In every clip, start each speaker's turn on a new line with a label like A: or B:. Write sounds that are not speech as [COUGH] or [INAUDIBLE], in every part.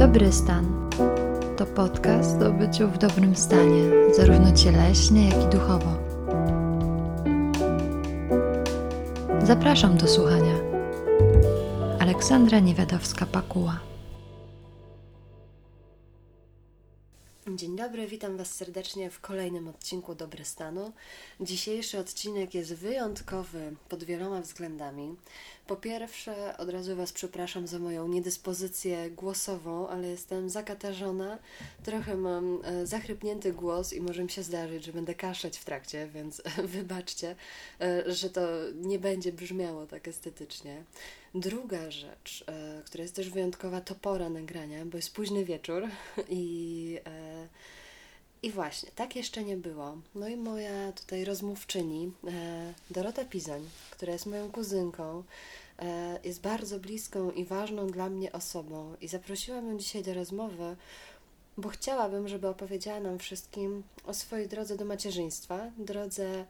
A: Dobry stan to podcast o byciu w dobrym stanie, zarówno cieleśnie, jak i duchowo. Zapraszam do słuchania. Aleksandra Niewiadowska-Pakuła.
B: Dzień dobry, witam Was serdecznie w kolejnym odcinku Dobry Stanu. Dzisiejszy odcinek jest wyjątkowy pod wieloma względami. Po pierwsze, od razu Was przepraszam za moją niedyspozycję głosową, ale jestem zakatarzona, trochę mam e, zachrypnięty głos i może mi się zdarzyć, że będę kaszleć w trakcie, więc [LAUGHS] wybaczcie, e, że to nie będzie brzmiało tak estetycznie. Druga rzecz, e, która jest też wyjątkowa, to pora nagrania, bo jest późny wieczór [LAUGHS] i, i właśnie, tak jeszcze nie było. No i moja tutaj rozmówczyni, Dorota Pizoń, która jest moją kuzynką, jest bardzo bliską i ważną dla mnie osobą i zaprosiłam ją dzisiaj do rozmowy, bo chciałabym, żeby opowiedziała nam wszystkim o swojej drodze do macierzyństwa, drodze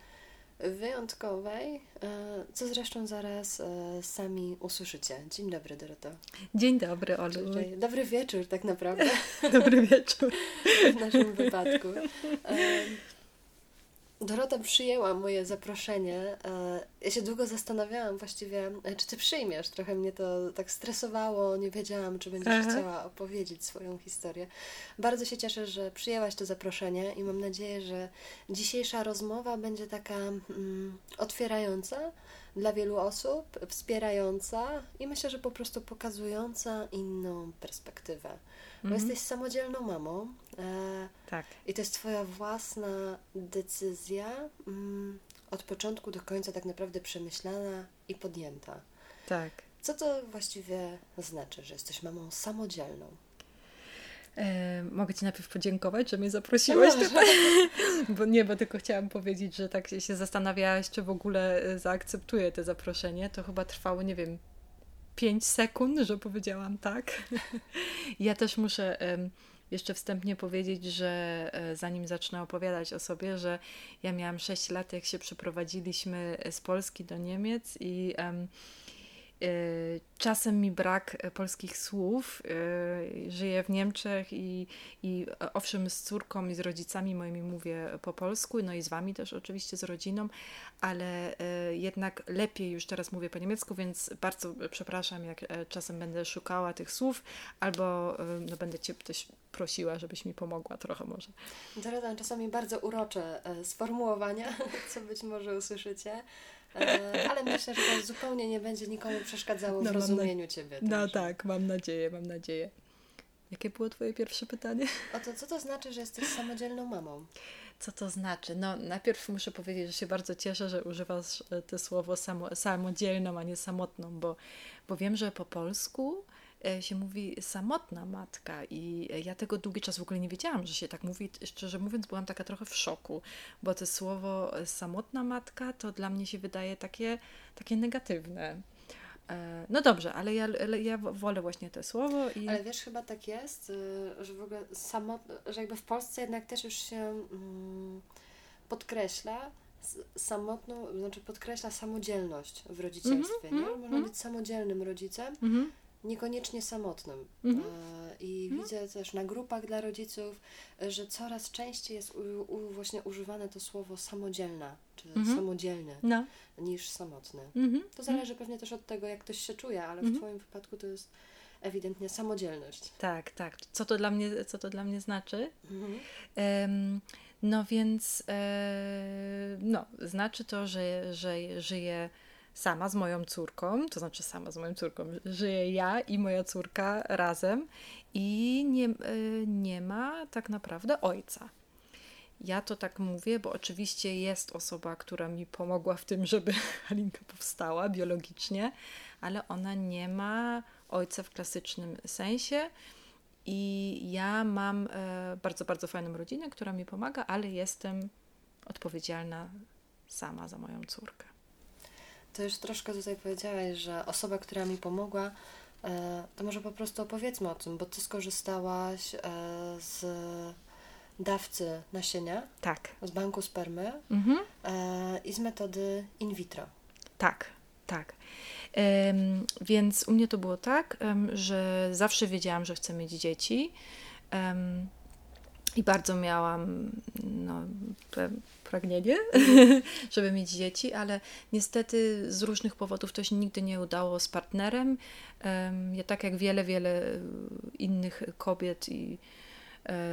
B: wyjątkowej, e, co zresztą zaraz e, sami usłyszycie. Dzień dobry, Doroto.
A: Dzień dobry, Olu.
B: Dobry wieczór, tak naprawdę. [LAUGHS]
A: dobry wieczór.
B: W naszym wypadku. Dorota przyjęła moje zaproszenie. E, ja się długo zastanawiałam właściwie, e, czy ty przyjmiesz. Trochę mnie to tak stresowało, nie wiedziałam, czy będziesz Aha. chciała opowiedzieć swoją historię. Bardzo się cieszę, że przyjęłaś to zaproszenie i mam nadzieję, że dzisiejsza rozmowa będzie taka mm, otwierająca dla wielu osób, wspierająca i myślę, że po prostu pokazująca inną perspektywę. Bo mhm. jesteś samodzielną mamą.
A: E, tak.
B: I to jest Twoja własna decyzja, mm, od początku do końca tak naprawdę przemyślana i podjęta.
A: Tak.
B: Co to właściwie znaczy, że jesteś mamą samodzielną?
A: E, mogę Ci najpierw podziękować, że mnie [LAUGHS] zaprosiłeś tutaj. bo nie, bo tylko chciałam powiedzieć, że tak się zastanawiałaś, czy w ogóle e, zaakceptuję to zaproszenie. To chyba trwało, nie wiem, 5 sekund, że powiedziałam tak. [LAUGHS] ja też muszę jeszcze wstępnie powiedzieć, że e, zanim zacznę opowiadać o sobie, że ja miałam 6 lat, jak się przeprowadziliśmy z Polski do Niemiec i czasem mi brak e, polskich słów. Y, żyję w Niemczech i, i e, owszem z córką i z rodzicami moimi mówię po polsku, no i z wami też oczywiście, z rodziną, ale e, jednak lepiej już teraz mówię po niemiecku, więc bardzo przepraszam, jak czasem będę szukała tych słów, albo no, będę cię też prosiła, żebyś mi pomogła trochę może.
B: Dorota, czasami bardzo urocze sformułowania, [LAUGHS] co być może usłyszycie. E, ale myślę, że to zupełnie nie będzie nikomu przeszkadzało no, w rozumieniu na... Ciebie.
A: No tak, mam nadzieję, mam nadzieję. Jakie było Twoje pierwsze pytanie?
B: O to, co to znaczy, że jesteś samodzielną mamą?
A: Co to znaczy? No, najpierw muszę powiedzieć, że się bardzo cieszę, że używasz e, to słowo samo, samodzielną, a nie samotną, bo, bo wiem, że po polsku się mówi samotna matka i ja tego długi czas w ogóle nie wiedziałam, że się tak mówi. Szczerze mówiąc, byłam taka trochę w szoku, bo to słowo samotna matka to dla mnie się wydaje takie, takie negatywne. E, no dobrze, ale ja, ja wolę właśnie to słowo. I...
B: Ale wiesz, chyba tak jest, y, że w ogóle samot... że jakby w Polsce jednak też już się mm, podkreśla samotną, znaczy podkreśla samodzielność w rodzicielstwie, mm -hmm, nie? Mhm, Można mm -hmm. być samodzielnym rodzicem, mm -hmm niekoniecznie samotnym. Mhm. E, I mhm. widzę też na grupach dla rodziców, że coraz częściej jest u, u, właśnie używane to słowo samodzielna, czy mhm. samodzielny, no. niż samotny. Mhm. To zależy pewnie też od tego, jak ktoś się czuje, ale w mhm. Twoim wypadku to jest ewidentnie samodzielność.
A: Tak, tak. Co to dla mnie, co to dla mnie znaczy? Um, no więc e, no, znaczy to, że, że żyję sama z moją córką, to znaczy sama z moją córką, żyję ja i moja córka razem i nie, e, nie ma tak naprawdę ojca. Ja to tak mówię, bo oczywiście jest osoba, która mi pomogła w tym, żeby [LAUGHS] Halinka powstała biologicznie, ale ona nie ma ojca w klasycznym sensie. I ja mam e, bardzo, bardzo fajną rodzinę, która mi pomaga, ale jestem odpowiedzialna sama za moją córkę.
B: To już troszkę tutaj powiedziałeś, że osoba, która mi pomogła, e, to może po prostu opowiedzmy o tym, bo ty skorzystałaś e, z dawcy nasienia.
A: Tak.
B: Z banku spermy mhm. E, i z metody in vitro.
A: Tak, tak. Um, więc u mnie to było tak, um, że zawsze wiedziałam, że chcę mieć dzieci. Um, I bardzo miałam no, pragnienie, [LAUGHS] żeby mieć dzieci, ale niestety z różnych powodów to się nigdy nie udało z partnerem. Ja tak jak wiele, wiele innych kobiet i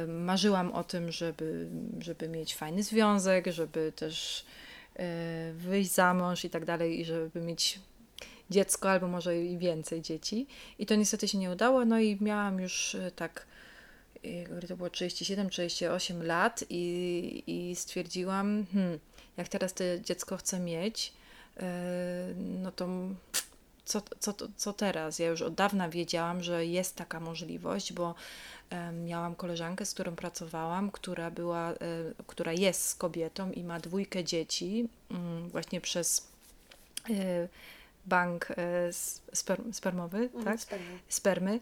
A: marzyłam o tym, żeby, żeby mieć fajny związek, żeby też e, wyjść za mąż i tak dalej, i żeby mieć dziecko albo może i więcej dzieci. I to niestety się nie udało, no i miałam już e, tak to było 37-38 lat i, i stwierdziłam, hmm, jak teraz to dziecko chcę mieć, e, no to co, co, co teraz? Ja już od dawna wiedziałam, że jest taka możliwość, bo miałam koleżankę, z którą pracowałam, która była, e, która jest kobietą i ma dwójkę dzieci mm, właśnie przez bank sperm, spermowy, mhm, tak? Spermy. Spermy.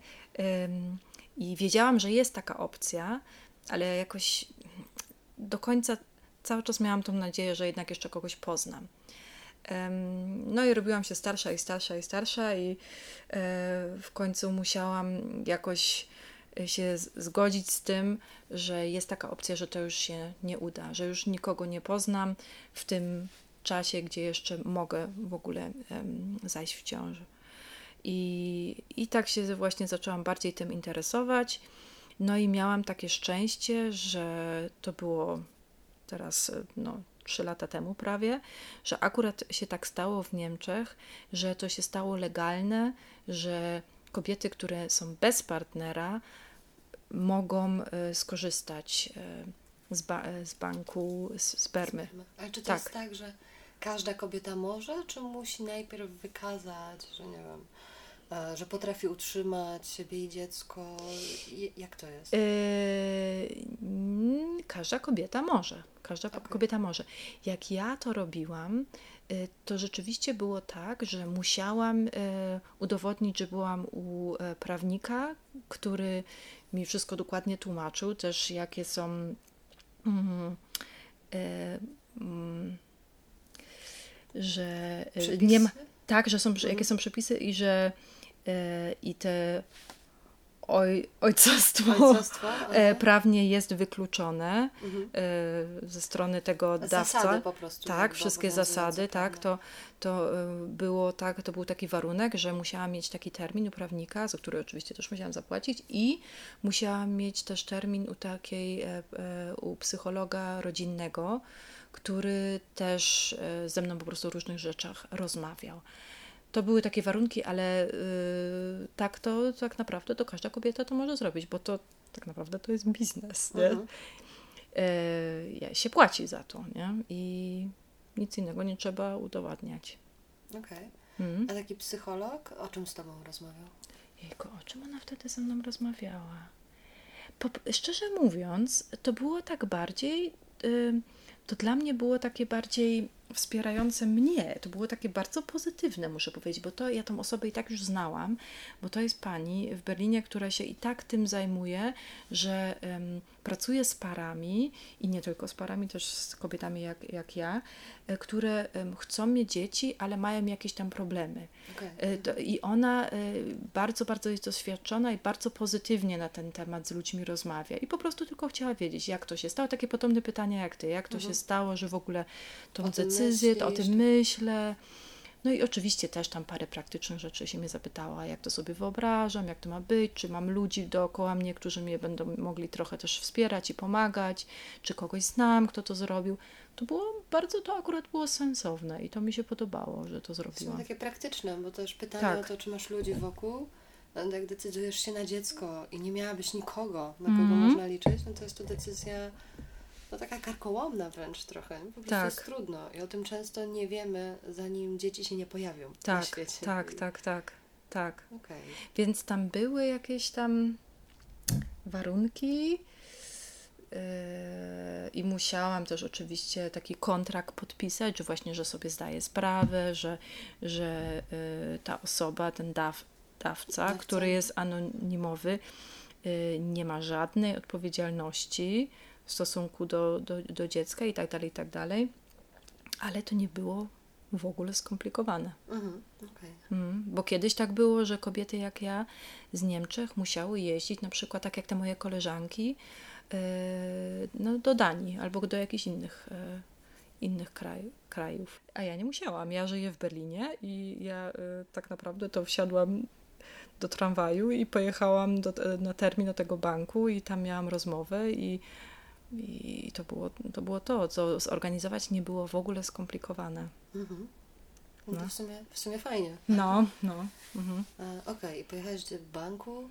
A: I wiedziałam, że jest taka opcja, ale jakoś do końca cały czas miałam tą nadzieję, że jednak jeszcze kogoś poznam. No i robiłam się starsza i starsza i starsza, i e, w końcu musiałam jakoś się zgodzić z tym, że jest taka opcja, że to już się nie uda, że już nikogo nie poznam w tym czasie, gdzie jeszcze mogę w ogóle zajść w ciąży. I, I tak się właśnie zaczęłam bardziej tym interesować. No i miałam takie szczęście, że to było teraz no, 3 lata temu prawie, że akurat się tak stało w Niemczech, że to się stało legalne, że kobiety, które są bez partnera, mogą e, skorzystać e, z, ba z banku spermy.
B: Ale czy to tak. jest tak, że każda kobieta może, czy musi najpierw wykazać, że nie wiem, E, że potrafi utrzymać siebie i dziecko? Jak to jest?
A: Yy, każda kobieta może. Każda okay. kobieta może. Jak ja to robiłam, yy, to rzeczywiście było tak, że musiałam udowodnić, że byłam u prawnika, który mi wszystko dokładnie tłumaczył, też jakie są. Mm, mm, że przepisy? nie ma. Tak, że są, mhm. jakie są przepisy i że i te oj, ojcostwo, ojcostwo [LAUGHS] e, prawnie jest wykluczone mhm. E, ze strony tego dawca. Zasady
B: po prostu.
A: Tak, wszystkie zasady, tak, to, to e, było tak, to był taki warunek, że musiałam mieć taki termin u prawnika, za który oczywiście też musiałam zapłacić i musiałam mieć też termin u takiej, u psychologa rodzinnego, który też ze mną po prostu o różnych rzeczach rozmawiał to były takie warunki, ale yy, tak to tak naprawdę to każda kobieta to może zrobić, bo to tak naprawdę to jest biznes, nie? Mhm. Yy, się płaci za to, nie? I nic innego nie trzeba udowadniać.
B: Okej. Okay. Mhm. A taki psycholog o czym z Tobą rozmawiał?
A: Jejko, o czym ona wtedy ze mną rozmawiała? Po, szczerze mówiąc, to było tak bardziej... Yy, to dla mnie było takie bardziej wspierające mnie. To było takie bardzo pozytywne, muszę powiedzieć, bo to ja tą osobę i tak już znałam, bo to jest pani w Berlinie, która się i tak tym zajmuje, że um, pracuje z parami i nie tylko z parami, też z kobietami jak, jak ja, e, które um, chcą mieć dzieci, ale mają jakieś tam problemy. Okay. To, I ona e, bardzo, bardzo jest doświadczona i bardzo pozytywnie na ten temat z ludźmi rozmawia. I po prostu tylko chciała wiedzieć, jak to się stało. Takie podobne pytania jak ty, jak to mhm. się stało, że w ogóle tą decyzję decyzję, to o tym myślę. No i oczywiście też tam parę praktycznych rzeczy się mnie zapytała, jak to sobie wyobrażam, jak to ma być, czy mam ludzi dookoła mnie, którzy mnie będą mogli trochę też wspierać i pomagać, czy kogoś znam, kto to zrobił. To było bardzo, to akurat było sensowne i to mi się podobało, że to zrobiłam.
B: Są takie praktyczne, bo też pytanie tak. o to, czy masz ludzi wokół, no, jak decydujesz się na dziecko i nie miałabyś nikogo, na kogo mm -hmm. można liczyć, no to jest to decyzja no taka karkołomna wręcz trochę. Po prostu tak. jest trudno i o tym często nie wiemy, zanim dzieci się nie pojawią
A: tak,
B: na świecie.
A: Tak, tak, tak, tak. Okay. Więc tam były jakieś tam warunki yy, i musiałam też oczywiście taki kontrakt podpisać, że właśnie, że sobie zdaję sprawę, że, że yy, ta osoba, ten daw, dawca, Dawca. który jest anonimowy, yy, nie ma żadnej odpowiedzialności w stosunku do, do, do dziecka i tak dalej, i tak dalej. Ale to nie było w ogóle skomplikowane.
B: Mhm, okay.
A: mm, bo kiedyś tak było, że kobiety jak ja z Niemczech musiały jeździć, na przykład tak jak te moje koleżanki, yy, no, do Danii albo do jakichś innych, yy, innych kraj, krajów. A ja nie musiałam. Ja żyję w Berlinie i ja yy, tak naprawdę to wsiadłam do tramwaju i pojechałam do, na termin do tego banku i tam miałam rozmowę i i to było, to było to, co zorganizować nie było w ogóle skomplikowane.
B: Mhm. No, to no. W, sumie, w sumie fajnie.
A: No, no. Mhm.
B: Okej, okay. pojechałeś do banku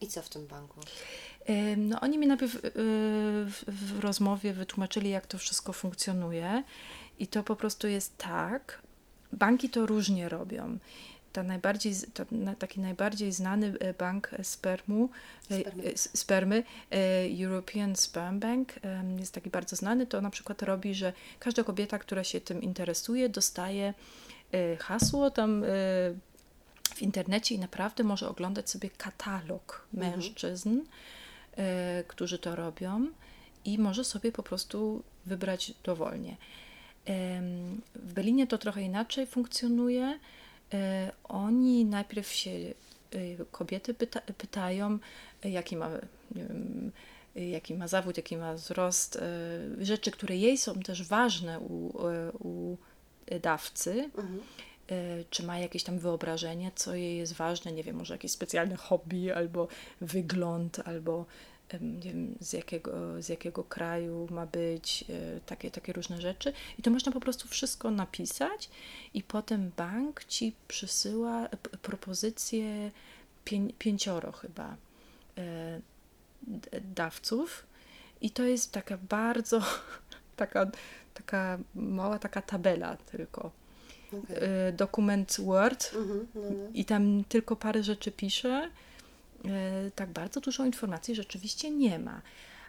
B: i co w tym banku?
A: No, oni mi najpierw w, w rozmowie wytłumaczyli, jak to wszystko funkcjonuje. I to po prostu jest tak. Banki to różnie robią ta najbardziej, taki najbardziej znany e, bank spermu, e, spermy, e, spermy European Sperm Bank, jest taki bardzo znany, to na przykład robi, że każda kobieta, która się tym interesuje, dostaje hasło tam w internecie i naprawdę może oglądać sobie katalog mhm. mężczyzn, mhm. którzy to robią i może sobie po prostu wybrać dowolnie. W Berlinie to trochę inaczej funkcjonuje. E, oni najpierw się, e, kobiety pyta, pytają, e, jaki ma, wiem, jaki ma zawód, jaki ma wzrost, rzeczy, które jej są też ważne u, u dawcy. Mhm. Czy ma jakieś tam wyobrażenie, co jej jest ważne, nie wiem, może jakieś specjalne hobby, albo wygląd, albo nie wiem, z jakiego, z jakiego kraju ma być, e, takie, takie różne rzeczy. I to można po prostu wszystko napisać i potem bank ci przysyła propozycje pię pięcioro chyba e, dawców i to jest taka bardzo [LAUGHS] taka, taka mała taka tabela tylko. Okay. E, dokument Word -hmm, no, no. i tam tylko parę rzeczy pisze E, tak bardzo dużo informacji rzeczywiście nie ma.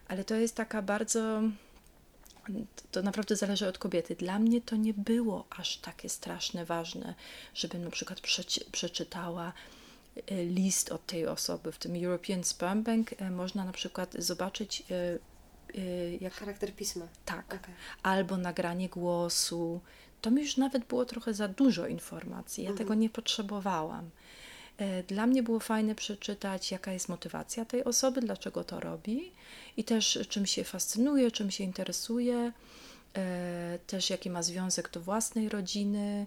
A: Ale to jest taka bardzo. To naprawdę zależy od kobiety. Dla mnie to nie było aż takie straszne, ważne, żebym na przykład przeczytała e, list od tej osoby. W tym European Sperm Bank e, można na przykład zobaczyć.
B: Jak... Charakter pisma.
A: Tak. Okay. Albo nagranie głosu. To mi już nawet było trochę za dużo informacji. Ja mhm. tego nie potrzebowałam. E, dla mnie było fajne przeczytać, jaka jest motywacja tej osoby, dlaczego to robi i też czym się fascynuje, czym się interesuje, e, też jaki ma związek do własnej rodziny.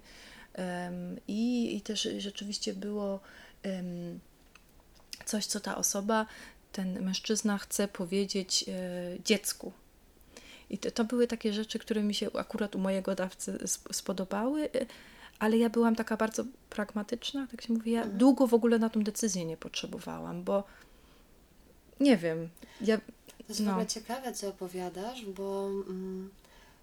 A: I, i też rzeczywiście było coś, co ta osoba, ten mężczyzna chce powiedzieć e, dziecku. I to, to były takie rzeczy, które mi się akurat u mojego dawcy spodobały ale ja byłam taka bardzo pragmatyczna, tak się mówi. Ja mhm. długo w ogóle na tą decyzję nie potrzebowałam, bo nie wiem. Ja,
B: to jest no. w ogóle ciekawe, co opowiadasz, bo mm,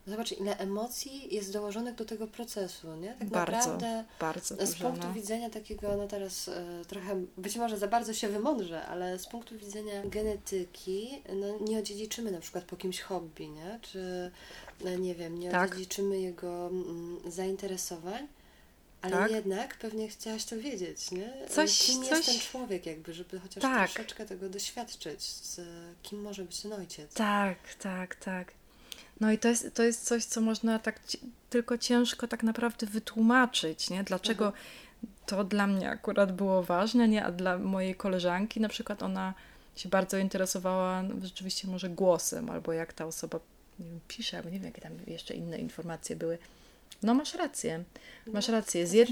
B: zobacz, ile emocji jest dołożonych do tego procesu, nie? Tak
A: bardzo, naprawdę bardzo
B: z punktu no. widzenia takiego, no teraz e, trochę, być może za bardzo się wymądrzę, ale z punktu widzenia genetyki, no nie odziedziczymy na przykład po kimś hobby, nie? Czy, no, nie wiem, nie tak. odziedziczymy jego mm, zainteresowań, ale tak? jednak pewnie chciałaś to wiedzieć, nie? Coś, kim coś... jest ten człowiek jakby, żeby chociaż tak. troszeczkę tego doświadczyć, z, kim może być ten ojciec.
A: Tak, tak, tak. No i to jest, to jest coś, co można tak tylko ciężko tak naprawdę wytłumaczyć, nie? Dlaczego mhm. to dla mnie akurat było ważne, nie? A dla mojej koleżanki na przykład ona się bardzo interesowała no, rzeczywiście może głosem, albo jak ta osoba wiem, pisze, albo nie wiem, jakie tam jeszcze inne informacje były. No masz rację, masz no, rację. Z
B: jed...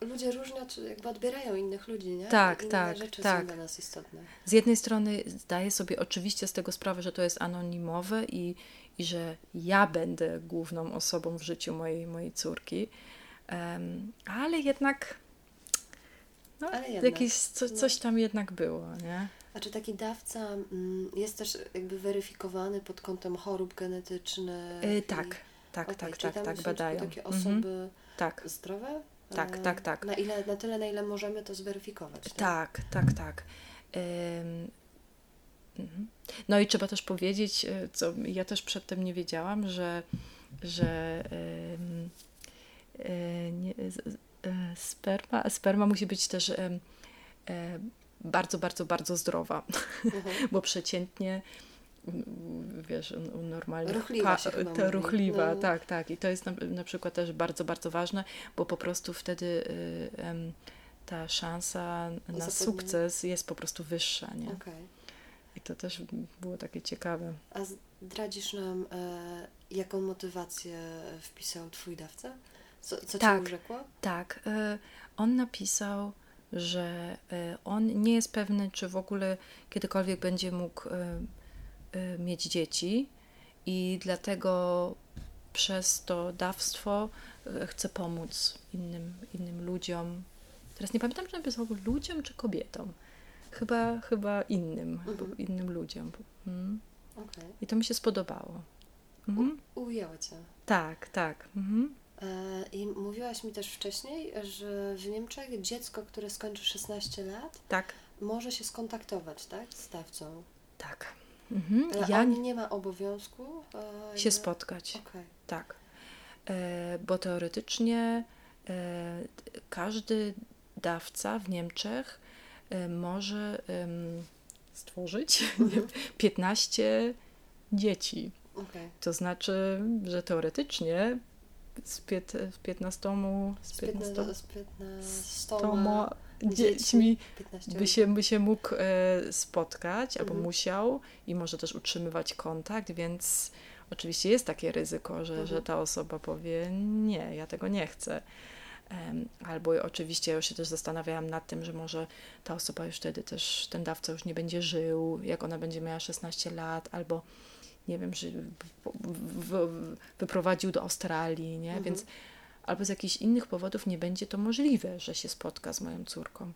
B: Ludzie różnie jakby odbierają innych ludzi, nie?
A: Tak,
B: Inne
A: tak,
B: rzeczy
A: tak.
B: są dla nas istotne.
A: Z jednej strony zdaję sobie oczywiście z tego sprawę, że to jest anonimowe i, i że ja będę główną osobą w życiu mojej, mojej córki, um, ale jednak no, ale jednak, jakieś co, no. coś tam jednak było, nie?
B: A czy taki dawca mm, jest też jakby weryfikowany pod kątem chorób genetycznych?
A: Yy, tak, tak, okay, tak, tak, tak, badają.
B: takie mhm. osoby tak. zdrowe?
A: Tak, e, tak, tak.
B: Na, ile, na tyle, na ile możemy to zweryfikować. Tak,
A: tak, tak. tak. Mhm. No i trzeba też powiedzieć, e, co ja też przedtem nie wiedziałam, że, że e, nie, sperma, sperma musi być też bardzo, bardzo, bardzo zdrowa, mhm. [LAUGHS] bo przeciętnie wiesz, u normalnych
B: ruchliwa, się chyba
A: ta ruchliwa,
B: No.
A: tak, tak. I to jest na, na przykład też bardzo, bardzo ważne, bo po prostu wtedy y, em, ta szansa na
B: Zapewne.
A: sukces jest po prostu wyższa, nie?
B: Okej.
A: I to też było takie ciekawe.
B: A zdradzisz nam, e, jaką motywację wpisał twój dawca? Co, co
A: Tak.
B: ci urzekło?
A: Tak, y, on napisał, że y, on nie jest pewny, czy w ogóle kiedykolwiek będzie mógł y, y, mieć dzieci i dlatego przez to dawstwo y, chce pomóc innym, innym ludziom. Teraz nie pamiętam, czy napisał ludziom, czy kobietom. Chyba, chyba innym,
B: Mhm.
A: innym ludziom. Mhm.
B: Okej.
A: I to mi się spodobało. Mhm.
B: Ujęło cię.
A: Tak, tak. Mhm.
B: E, I mówiłaś mi też wcześniej, że w Niemczech dziecko, które skończy 16 lat,
A: Tak,
B: może się skontaktować, tak? Z dawcą.
A: tak. Mhm.
B: Ale
A: Ja
B: on nie ma obowiązku e,
A: się spotkać.
B: Okej.
A: Tak, e, bo teoretycznie e, każdy dawca w Niemczech e, może stworzyć
B: Mhm. [LAUGHS]
A: 15 dzieci.
B: Okej.
A: To znaczy, że teoretycznie z, pięt, z 15, z
B: Z
A: 15
B: 15, z 15
A: toma
B: dziećmi.
A: dziećmi
B: 15
A: by się, by się mógł e, spotkać albo
B: Mhm.
A: musiał i może też utrzymywać kontakt, więc oczywiście jest takie ryzyko, że,
B: Mhm.
A: że ta osoba powie nie, ja tego nie chcę. Albo oczywiście ja się też zastanawiałam nad tym, że może ta osoba już wtedy też, ten dawca już nie będzie żył, jak ona będzie miała 16 lat, albo nie wiem, że wyprowadził do Australii, nie?
B: Mhm.
A: Więc albo z jakichś innych powodów nie będzie to możliwe, że się spotka z moją córką.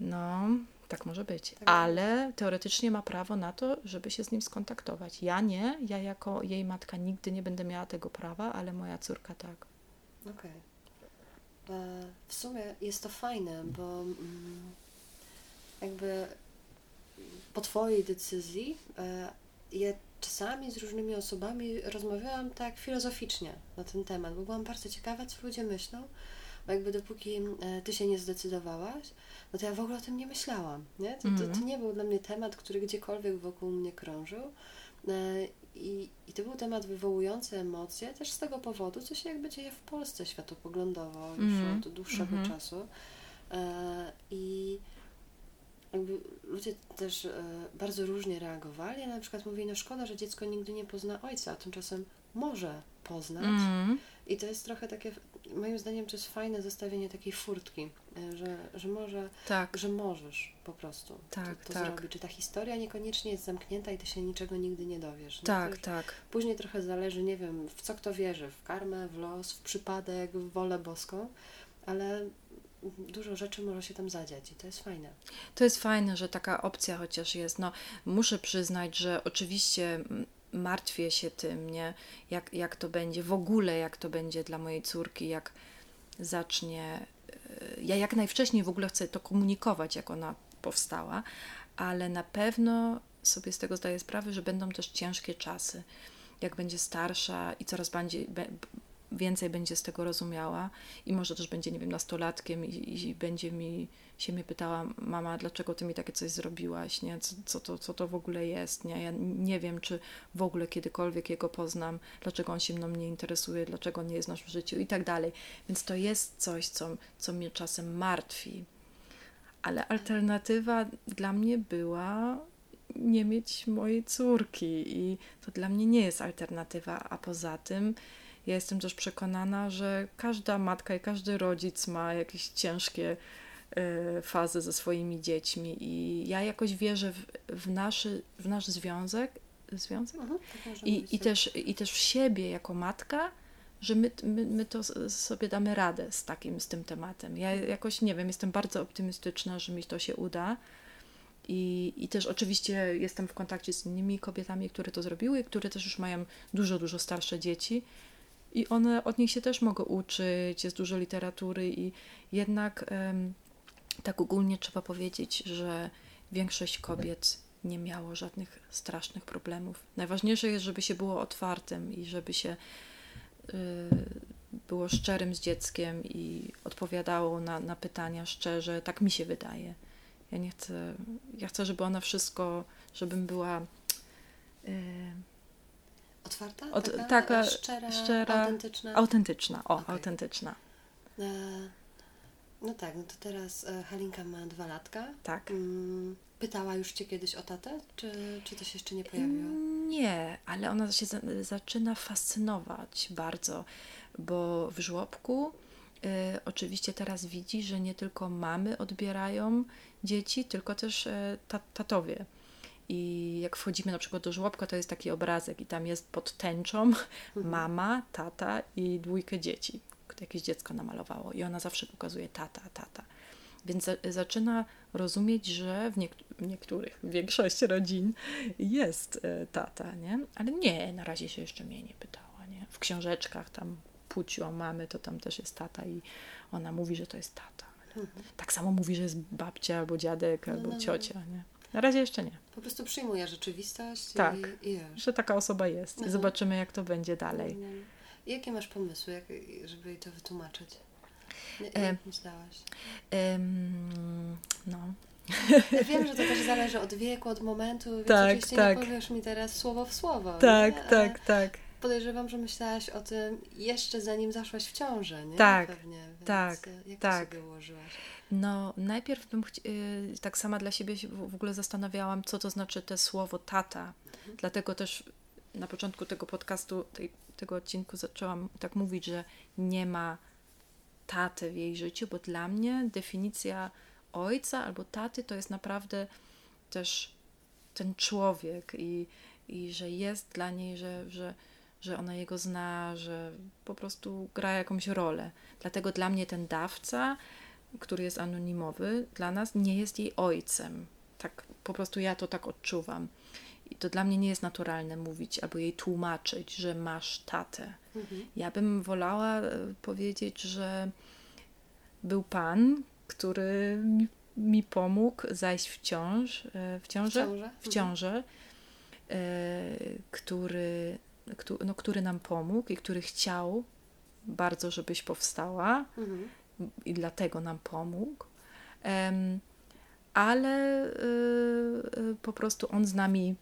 A: No, tak może być.
B: Tak
A: Ale teoretycznie ma prawo na to, żeby się z nim skontaktować. Ja nie, ja jako jej matka nigdy nie będę miała tego prawa, ale moja córka tak.
B: Okej. E, W sumie jest to fajne, bo mm, jakby po Twojej decyzji e, ja czasami z różnymi osobami rozmawiałam tak filozoficznie na ten temat, bo byłam bardzo ciekawa, co ludzie myślą, bo jakby dopóki e, Ty się nie zdecydowałaś, no to ja w ogóle o tym nie myślałam, nie? To, to, to
A: Mhm.
B: nie był dla mnie temat, który gdziekolwiek wokół mnie krążył. E, I, I to był temat wywołujący emocje też z tego powodu, co się jakby dzieje w Polsce światopoglądowo już
A: Mhm.
B: od dłuższego
A: Mhm.
B: czasu. E, I jakby ludzie też e, bardzo różnie reagowali. Na przykład mówili, no szkoda, że dziecko nigdy nie pozna ojca, a tymczasem może poznać.
A: Mm.
B: I to jest trochę takie, moim zdaniem to jest fajne zostawienie takiej furtki, e, że, że może,
A: Tak,
B: że możesz po prostu
A: Tak,
B: to, to
A: tak.
B: zrobić. Czy ta historia niekoniecznie jest zamknięta i ty się niczego nigdy nie dowiesz. To
A: tak, tak.
B: Później trochę zależy, nie wiem, w co kto wierzy, w karmę, w los, w przypadek, w wolę boską, ale dużo rzeczy może się tam zadziać i to jest fajne.
A: To jest fajne, że taka opcja chociaż jest. No, muszę przyznać, że oczywiście martwię się tym, nie? Jak, jak to będzie, w ogóle jak to będzie dla mojej córki, jak zacznie. y, Ja jak najwcześniej w ogóle chcę to komunikować, jak ona powstała, ale na pewno sobie z tego zdaję sprawę, że będą też ciężkie czasy. Jak będzie starsza i coraz bardziej, więcej będzie z tego rozumiała i może też będzie, nie wiem, nastolatkiem i, i będzie mi się mnie pytała, mama, dlaczego ty mi takie coś zrobiłaś, nie? Co, co, to, co to w ogóle jest, nie? Ja nie wiem, czy w ogóle kiedykolwiek jego poznam, dlaczego on się mną nie interesuje, dlaczego on nie jest w naszym życiu i tak dalej. Więc to jest coś, co, co mnie czasem martwi. Ale alternatywa dla mnie była nie mieć mojej córki i to dla mnie nie jest alternatywa, a poza tym ja jestem też przekonana, że każda matka i każdy rodzic ma jakieś ciężkie e, fazy ze swoimi dziećmi i ja jakoś wierzę w, w, naszy, w nasz związek, związek?
B: Mhm, tak
A: I, i,
B: tak.
A: też, I też w siebie jako matka, że my, my, my to sobie damy radę z takim, z tym tematem. Ja jakoś, nie wiem, jestem bardzo optymistyczna, że mi to się uda. I, I też oczywiście jestem w kontakcie z innymi kobietami, które to zrobiły, które też już mają dużo, dużo starsze dzieci. I one od nich się też mogą uczyć, jest dużo literatury i jednak tak ogólnie trzeba powiedzieć, że większość kobiet nie miało żadnych strasznych problemów. Najważniejsze jest, żeby się było otwartym i żeby się y, było szczerym z dzieckiem i odpowiadało na, na pytania szczerze. Tak mi się wydaje. Ja nie chcę, ja chcę, żeby ona wszystko, żebym była
B: Otwarta?
A: Od,
B: taka,
A: taka
B: szczera,
A: szczera,
B: autentyczna?
A: Autentyczna, o,
B: Okej.
A: autentyczna.
B: E, no tak, no to teraz e, Halinka ma dwa latka.
A: Tak.
B: Mm, Pytała już Cię kiedyś o tatę? Czy, czy to się jeszcze nie pojawiło?
A: Nie, ale ona się za, zaczyna fascynować bardzo, bo w żłobku y, oczywiście teraz widzi, że nie tylko mamy odbierają dzieci, tylko też y, ta, tatowie. I jak wchodzimy na przykład do żłobka, to jest taki obrazek i tam jest pod tęczą mama, tata i dwójkę dzieci. Jakieś dziecko namalowało i ona zawsze pokazuje tata, tata. Więc za, zaczyna rozumieć, że w, niek- w niektórych, w większości rodzin jest e, tata, nie? Ale nie, na razie się jeszcze mnie nie pytała, nie? W książeczkach tam płciu o mamy, to tam też jest tata i ona mówi, że to jest tata. nie? Tak samo mówi, że jest babcia albo dziadek albo
B: no, no.
A: ciocia, nie? Na razie jeszcze nie.
B: Po prostu przyjmuje rzeczywistość
A: Tak.
B: i, i.
A: Że taka osoba jest i
B: Aha.
A: zobaczymy, jak to będzie dalej.
B: No. Jakie masz pomysły, jak, żeby jej to wytłumaczyć? Nie,
A: E.
B: jak myślałaś?
A: Ym, no,
B: Ja wiem, że to też zależy od wieku, od momentu, więc
A: Tak,
B: oczywiście
A: tak.
B: nie powiesz mi teraz słowo w słowo. nie?
A: tak,
B: Ale
A: tak, tak.
B: Podejrzewam, że myślałaś o tym jeszcze zanim zaszłaś w ciążę, nie?
A: Tak,
B: Pewnie,
A: tak,
B: e, Jak
A: tak.
B: to sobie ułożyłaś?
A: No, najpierw bym y, tak sama dla siebie się w ogóle zastanawiałam, co to znaczy to słowo tata. Dlatego też na początku tego podcastu, tej, tego odcinku zaczęłam tak mówić, że nie ma taty w jej życiu, bo dla mnie definicja ojca albo taty to jest naprawdę też ten człowiek i, i że jest dla niej, że, że, że ona jego zna, że po prostu gra jakąś rolę. Dlatego dla mnie ten dawca, który jest anonimowy, dla nas nie jest jej ojcem. Tak po prostu ja to tak odczuwam. I to dla mnie nie jest naturalne mówić albo jej tłumaczyć, że masz tatę.
B: Mhm.
A: Ja bym wolała e, powiedzieć, że był pan, który mi, mi pomógł zajść w ciąż, e, w ciążę,
B: ciążę?
A: w ciążę, e, który, któ- no, który nam pomógł i który chciał bardzo, żebyś powstała
B: Mhm.
A: I dlatego nam pomógł. Ale y, y, po prostu on z nami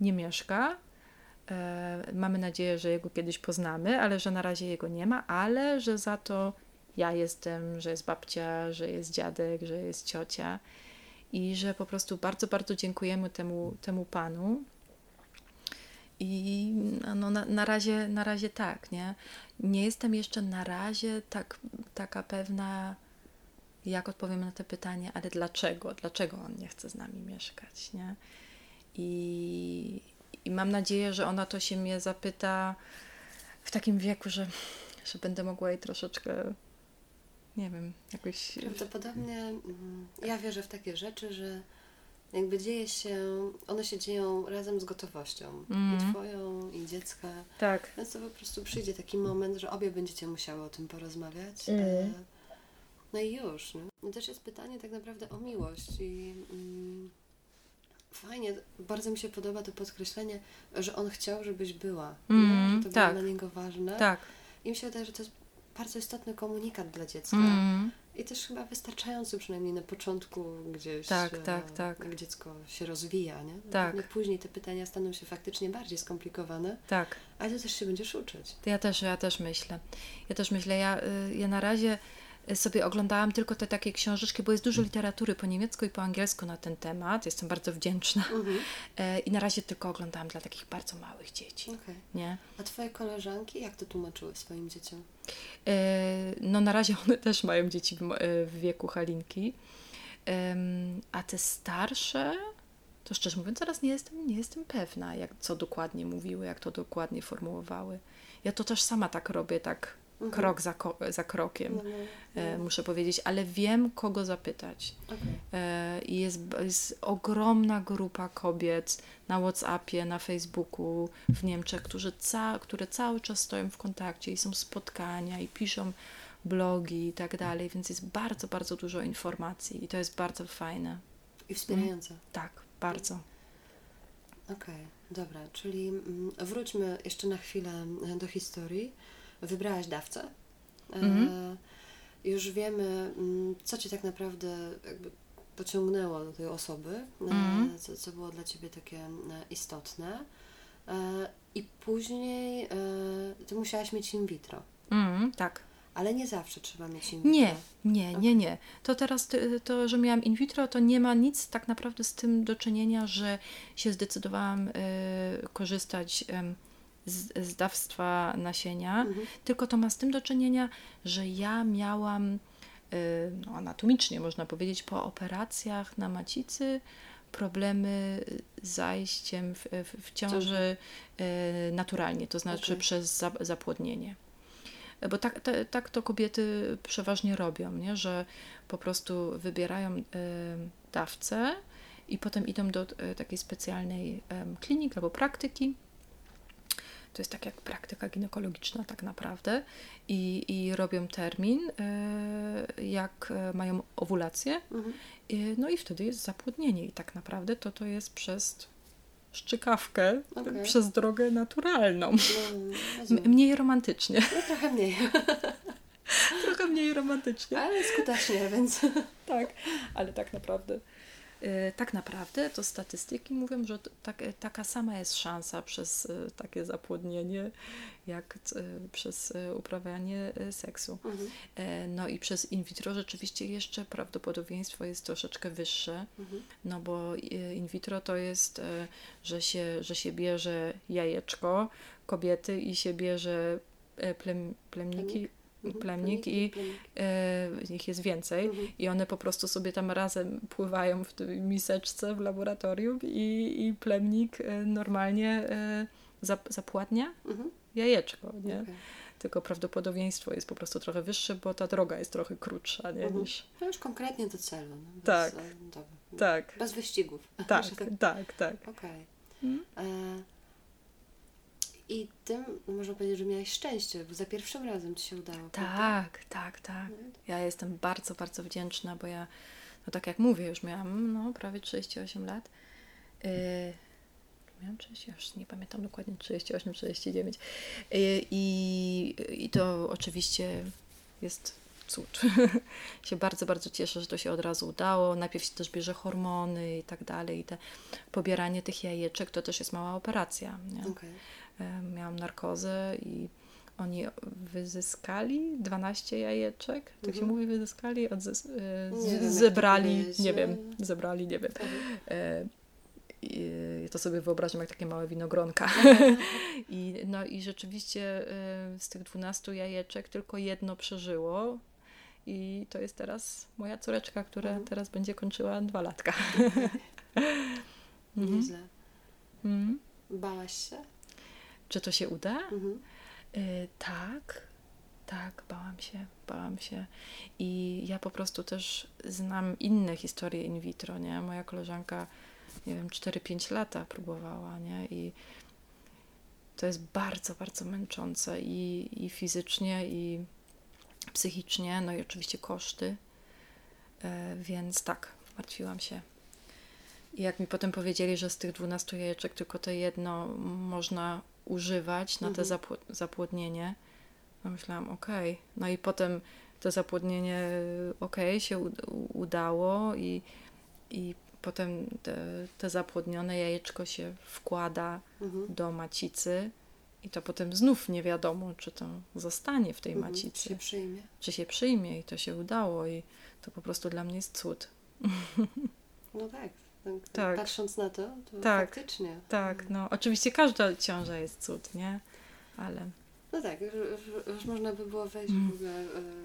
A: nie mieszka. E, mamy nadzieję, że jego kiedyś poznamy, ale że na razie jego nie ma, ale że za to ja jestem, że jest babcia, że jest dziadek, że jest ciocia i że po prostu bardzo, bardzo dziękujemy temu, temu panu. I no, na, na, razie, na razie tak, nie? Nie jestem jeszcze na razie tak, taka pewna, jak odpowiem na to pytanie, ale dlaczego? Dlaczego on nie chce z nami mieszkać, nie? I, i mam nadzieję, że ona to się mnie zapyta w takim wieku, że, że będę mogła jej troszeczkę, nie wiem, jakoś...
B: Prawdopodobnie mm, ja wierzę w takie rzeczy, że jakby dzieje się, one się dzieją razem z gotowością. I
A: Mhm.
B: twoją, i dziecka.
A: Tak,
B: Więc to po prostu przyjdzie taki moment, że obie będziecie musiały o tym porozmawiać.
A: Mhm.
B: E, No i już. No. Też jest pytanie tak naprawdę o miłość. I mm, fajnie, bardzo mi się podoba to podkreślenie, że on chciał, żebyś była.
A: Mhm,
B: nie? Że to
A: tak.
B: było dla niego ważne.
A: tak.
B: I mi się wydaje, że to jest bardzo istotny komunikat dla dziecka.
A: Mm,
B: I też chyba wystarczający przynajmniej na początku gdzieś,
A: Tak,
B: e,
A: tak, tak.
B: jak dziecko się rozwija, nie?
A: Tak.
B: Pewnie Później te pytania staną się faktycznie bardziej skomplikowane,
A: tak.
B: ale to też się będziesz uczyć.
A: To ja też, ja też myślę. Ja też myślę. Ja, y, ja na razie sobie oglądałam tylko te takie książeczki, bo jest dużo literatury po niemiecku i po angielsku na ten temat. Jestem bardzo wdzięczna.
B: Mhm.
A: E, I na razie tylko oglądałam dla takich bardzo małych dzieci.
B: Okej.
A: Nie?
B: A twoje koleżanki jak to tłumaczyły swoim dzieciom?
A: E, No na razie one też mają dzieci w, e, wieku Halinki. A te starsze, to szczerze mówiąc, teraz nie jestem, nie jestem pewna, jak, co dokładnie mówiły, jak to dokładnie formułowały. Ja to też sama tak robię, tak
B: Mhm.
A: krok za, za krokiem,
B: no.
A: muszę powiedzieć, ale wiem, kogo zapytać.
B: Okej.
A: E, jest, jest ogromna grupa kobiet na WhatsAppie, na Facebooku w Niemczech, którzy ca, które cały czas stoją w kontakcie i są spotkania i piszą blogi i tak dalej, więc jest bardzo, bardzo dużo informacji i to jest bardzo fajne.
B: I wspierające.
A: Tak, bardzo.
B: Okej, dobra, czyli mm, wróćmy jeszcze na chwilę e, do historii. Wybrałaś dawcę. E,
A: Mhm.
B: Już wiemy, mm, co Cię tak naprawdę jakby pociągnęło do tej osoby, e,
A: Mhm.
B: co, co było dla Ciebie takie e, istotne. I później ty musiałaś mieć in vitro.
A: Mm, tak.
B: Ale nie zawsze trzeba mieć in vitro.
A: Nie, nie, nie, nie. To teraz to, że miałam in vitro, to nie ma nic tak naprawdę z tym do czynienia, że się zdecydowałam e, korzystać em, z, z dawstwa nasienia,
B: Mhm.
A: tylko to ma z tym do czynienia, że ja miałam e, no, anatomicznie, można powiedzieć, po operacjach na macicy problemy z zajściem w, w, w ciąży e, naturalnie, to znaczy
B: Okej.
A: przez za, zapłodnienie. Bo tak, te, tak to kobiety przeważnie robią, nie? że po prostu wybierają e, dawcę i potem idą do e, takiej specjalnej em, kliniki albo praktyki. To jest tak jak praktyka ginekologiczna tak naprawdę i, i robią termin, e, jak e, mają owulację,
B: Mhm.
A: e, no i wtedy jest zapłodnienie i tak naprawdę to to jest przez szczykawkę,
B: Okej.
A: przez drogę naturalną.
B: No, [LAUGHS]
A: mniej romantycznie.
B: No trochę mniej, [LAUGHS]
A: Trochę mniej romantycznie.
B: ale skutecznie, więc... [LAUGHS]
A: Tak, ale tak naprawdę. E, Tak naprawdę to statystyki mówią, że tak, e, taka sama jest szansa przez e, takie zapłodnienie, jak przez uprawianie seksu.
B: Mhm.
A: No i przez in vitro rzeczywiście jeszcze prawdopodobieństwo jest troszeczkę wyższe,
B: Mhm.
A: no bo in vitro to jest, że się, że się bierze jajeczko kobiety i się bierze plem, plemniki. Plemnik i
B: Plemnik.
A: e, ich jest więcej
B: Mhm.
A: i one po prostu sobie tam razem pływają w tej miseczce w laboratorium i, i plemnik e, normalnie zapładnia
B: Mhm.
A: jajeczko, nie?
B: Okej.
A: Tylko prawdopodobieństwo jest po prostu trochę wyższe, bo ta droga jest trochę krótsza, nie?
B: Mhm.
A: Niż...
B: No już konkretnie do celu. No, bez,
A: Tak.
B: dobra.
A: Tak,
B: Bez wyścigów.
A: tak, [LAUGHS]
B: Że
A: tak, tak.
B: Okej.
A: Mm.
B: E, I tym można powiedzieć, że miałeś szczęście, bo za pierwszym razem ci się udało. prawda?
A: Tak, tak, tak. Ja jestem bardzo, bardzo wdzięczna, bo ja, no tak jak mówię, już miałam no, prawie 38 lat. Yy, miałam 30, już nie pamiętam dokładnie, 38, 39. Yy, i, I to oczywiście jest cud. [LAUGHS] się bardzo, bardzo cieszę, że to się od razu udało. Najpierw się też bierze hormony i tak dalej. I te pobieranie tych jajeczek to też jest mała operacja. Nie?
B: Okej.
A: E, miałam narkozę i oni wyzyskali 12 jajeczek, tak się
B: Mhm.
A: mówi wyzyskali, Odzys- e,
B: Nie wiem,
A: zebrali,
B: powiedzieć,
A: nie wiem, zebrali, nie wiem.
B: Mhm.
A: E, i, to sobie wyobrażam jak takie małe winogronka. [LAUGHS] [LAUGHS] I, no i rzeczywiście z tych 12 jajeczek tylko jedno przeżyło. I to jest teraz moja córeczka, która
B: Mhm.
A: teraz będzie kończyła dwa latka. [LAUGHS] Mhm.
B: Nieźle.
A: Mhm.
B: Bałaś się?
A: Czy to się uda?
B: Mhm.
A: Y, tak, tak, bałam się, bałam się. I ja po prostu też znam inne historie in vitro, nie? Moja koleżanka, nie wiem, 4-5 lata próbowała, nie? I to jest bardzo, bardzo męczące i, i fizycznie, i psychicznie, no i oczywiście koszty. E, więc tak, martwiłam się. I jak mi potem powiedzieli, że z tych 12 jajeczek tylko to jedno można używać na te
B: Mhm.
A: zapło- zapłodnienie, no myślałam, okej. No i potem to zapłodnienie, okej, się u- u- udało i, i potem te, te zapłodnione jajeczko się wkłada
B: Mhm.
A: do macicy i to potem znów nie wiadomo, czy to zostanie w tej
B: Mhm.
A: macicy,
B: Czy się przyjmie?
A: czy się przyjmie i to się udało i to po prostu dla mnie jest cud. [LAUGHS]
B: No tak. Tak.
A: Tak.
B: Patrząc na to, to
A: Tak.
B: faktycznie.
A: Tak, no oczywiście każda ciąża jest cud, nie? Ale
B: No tak, już, już, można by było wejść
A: Mm.
B: w ogóle.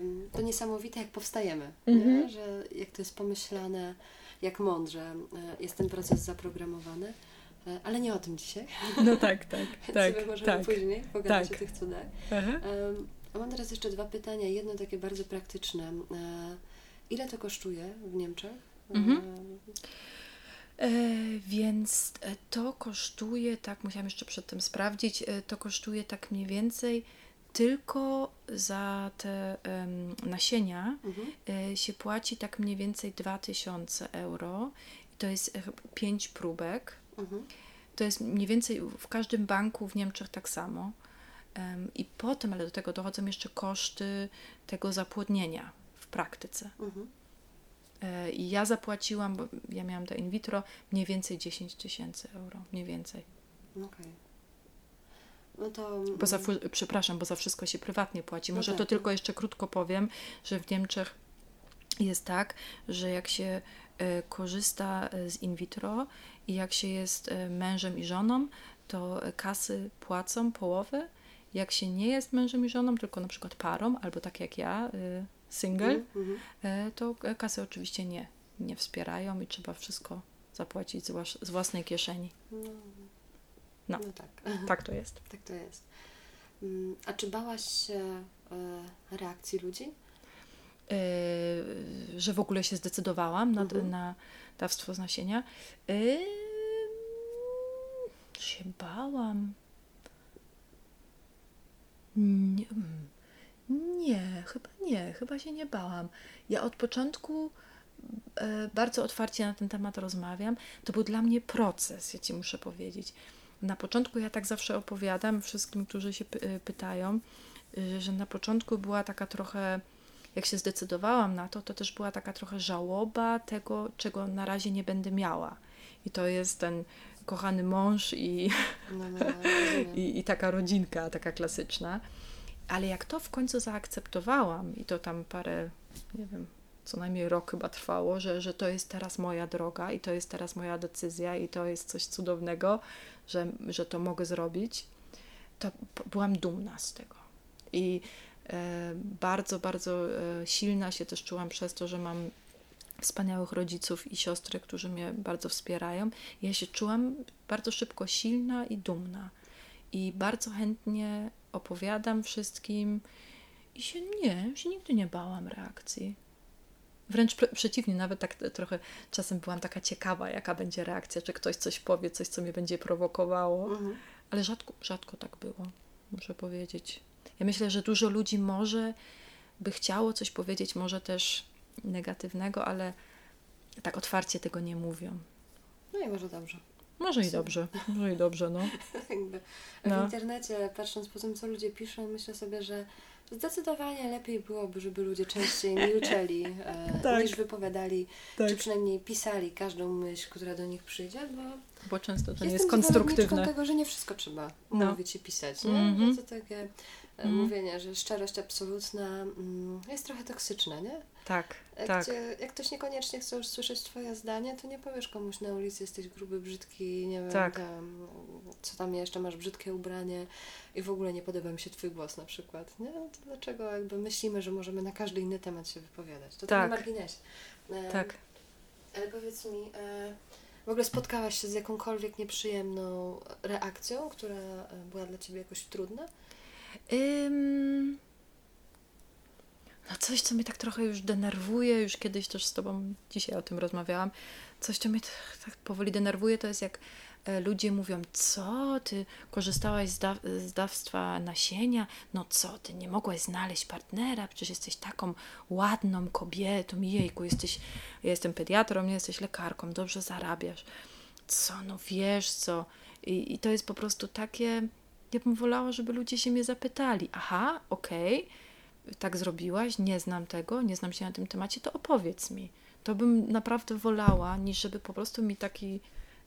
B: ym, To niesamowite, jak powstajemy,
A: Mhm.
B: że jak to jest pomyślane, jak mądrze e, jest ten proces zaprogramowany. E, Ale nie o tym dzisiaj.
A: no tak, tak, [LAUGHS] tak,
B: sobie możemy
A: tak.
B: później pogadać
A: tak.
B: o tych cudach.
A: Aha.
B: A mam teraz jeszcze dwa pytania. Jedno takie bardzo praktyczne. E, Ile to kosztuje w Niemczech?
A: Mhm.
B: E,
A: więc e, to kosztuje, tak, musiałam jeszcze przedtem sprawdzić, e, to kosztuje tak mniej więcej tylko za te em, nasienia
B: Mhm.
A: się płaci tak mniej więcej 2000 euro. To jest 5 próbek.
B: Mhm.
A: To jest mniej więcej w każdym banku w Niemczech tak samo. Em, I potem, ale do tego dochodzą jeszcze koszty tego zapłodnienia w praktyce.
B: Mhm.
A: E, I ja zapłaciłam, bo ja miałam to in vitro, mniej więcej 10 tysięcy euro. Mniej więcej.
B: Okej. no to...
A: Bo za, przepraszam, bo za wszystko się prywatnie płaci.
B: No
A: Może
B: tak,
A: to
B: no.
A: tylko jeszcze krótko powiem, że w Niemczech jest tak, że jak się e, korzysta e, z in vitro i jak się jest mężem i żoną, to kasy płacą połowę. Jak się nie jest mężem i żoną, tylko na przykład parą, albo tak jak ja, e, single,
B: Mhm, mhm.
A: e, to e, kasy oczywiście nie, nie wspierają i trzeba wszystko zapłacić z, włas- z własnej kieszeni.
B: No,
A: No.
B: no tak, [LAUGHS]
A: Tak to jest.
B: tak to jest. Mm, A czy bałaś się e, reakcji ludzi?
A: że w ogóle się zdecydowałam na,
B: Mhm.
A: na dawstwo z nasienia. E, się bałam. Nie, mm, nie, chyba nie, chyba się nie bałam. Ja od początku e, bardzo otwarcie na ten temat rozmawiam. To był dla mnie proces, ja ci muszę powiedzieć. Na początku ja tak zawsze opowiadam wszystkim, którzy się e, pytają, że na początku była taka trochę, jak się zdecydowałam na to, to też była taka trochę żałoba tego, czego na razie nie będę miała. I to jest ten kochany mąż i,
B: No, no, no, [LAUGHS]
A: i, i taka rodzinka, taka klasyczna. Ale jak to w końcu zaakceptowałam, i to tam parę, nie wiem, co najmniej rok chyba trwało, że, że to jest teraz moja droga i to jest teraz moja decyzja i to jest coś cudownego, że, że to mogę zrobić, to byłam dumna z tego. I e, bardzo, bardzo e, silna się też czułam przez to, że mam wspaniałych rodziców i siostry, którzy mnie bardzo wspierają. Ja się czułam bardzo szybko silna i dumna. I bardzo chętnie opowiadam wszystkim i się nie, się nigdy nie bałam reakcji. Wręcz przeciwnie, nawet tak trochę czasem byłam taka ciekawa, jaka będzie reakcja, czy ktoś coś powie, coś, co mnie będzie prowokowało.
B: Mhm.
A: Ale rzadko, rzadko tak było, muszę powiedzieć. Ja myślę, że dużo ludzi może by chciało coś powiedzieć, może też negatywnego, ale tak otwarcie tego nie mówią.
B: No i może dobrze.
A: Może i dobrze, może i dobrze, no. [LAUGHS]
B: Jakby
A: No.
B: W internecie, patrząc po tym, co ludzie piszą, myślę sobie, że zdecydowanie lepiej byłoby, żeby ludzie częściej milczeli, e, [LAUGHS]
A: Tak.
B: niż wypowiadali, czy przynajmniej pisali każdą myśl, która do nich przyjdzie, bo
A: Bo często to nie jest konstruktywne.
B: tego, że nie wszystko trzeba
A: No.
B: mówić i pisać, nie?
A: Mhm.
B: Że to takie
A: Mhm.
B: mówienie, że szczerość absolutna mm, jest trochę toksyczne, nie?
A: Tak,
B: Jak,
A: tak,
B: jak ktoś niekoniecznie chce już słyszeć Twoje zdanie, to nie powiesz komuś na ulicy, jesteś gruby, brzydki, nie wiem,
A: Tak.
B: tam, co tam jeszcze, masz brzydkie ubranie i w ogóle nie podoba mi się Twój głos na przykład. Nie? No To dlaczego jakby myślimy, że możemy na każdy inny temat się wypowiadać? To tak
A: Tak.
B: na marginesie. E,
A: tak.
B: Ale powiedz mi, e, w ogóle spotkałaś się z jakąkolwiek nieprzyjemną reakcją, która e, była dla Ciebie jakoś trudna?
A: Ym... No coś, co mnie tak trochę już denerwuje, już kiedyś też z Tobą dzisiaj o tym rozmawiałam, coś, co mnie tak, powoli denerwuje, to jest jak e, ludzie mówią, co, ty korzystałaś z, da z dawstwa nasienia, no co, ty nie mogłaś znaleźć partnera, przecież jesteś taką ładną kobietą, jejku, jesteś, ja jestem pediatrą, nie jesteś lekarką, dobrze zarabiasz. Co, no wiesz co, i, i to jest po prostu takie, ja bym wolała, żeby ludzie się mnie zapytali, aha, okej, tak zrobiłaś, nie znam tego, nie znam się na tym temacie, to opowiedz mi. To bym naprawdę wolała, niż żeby po prostu mi taki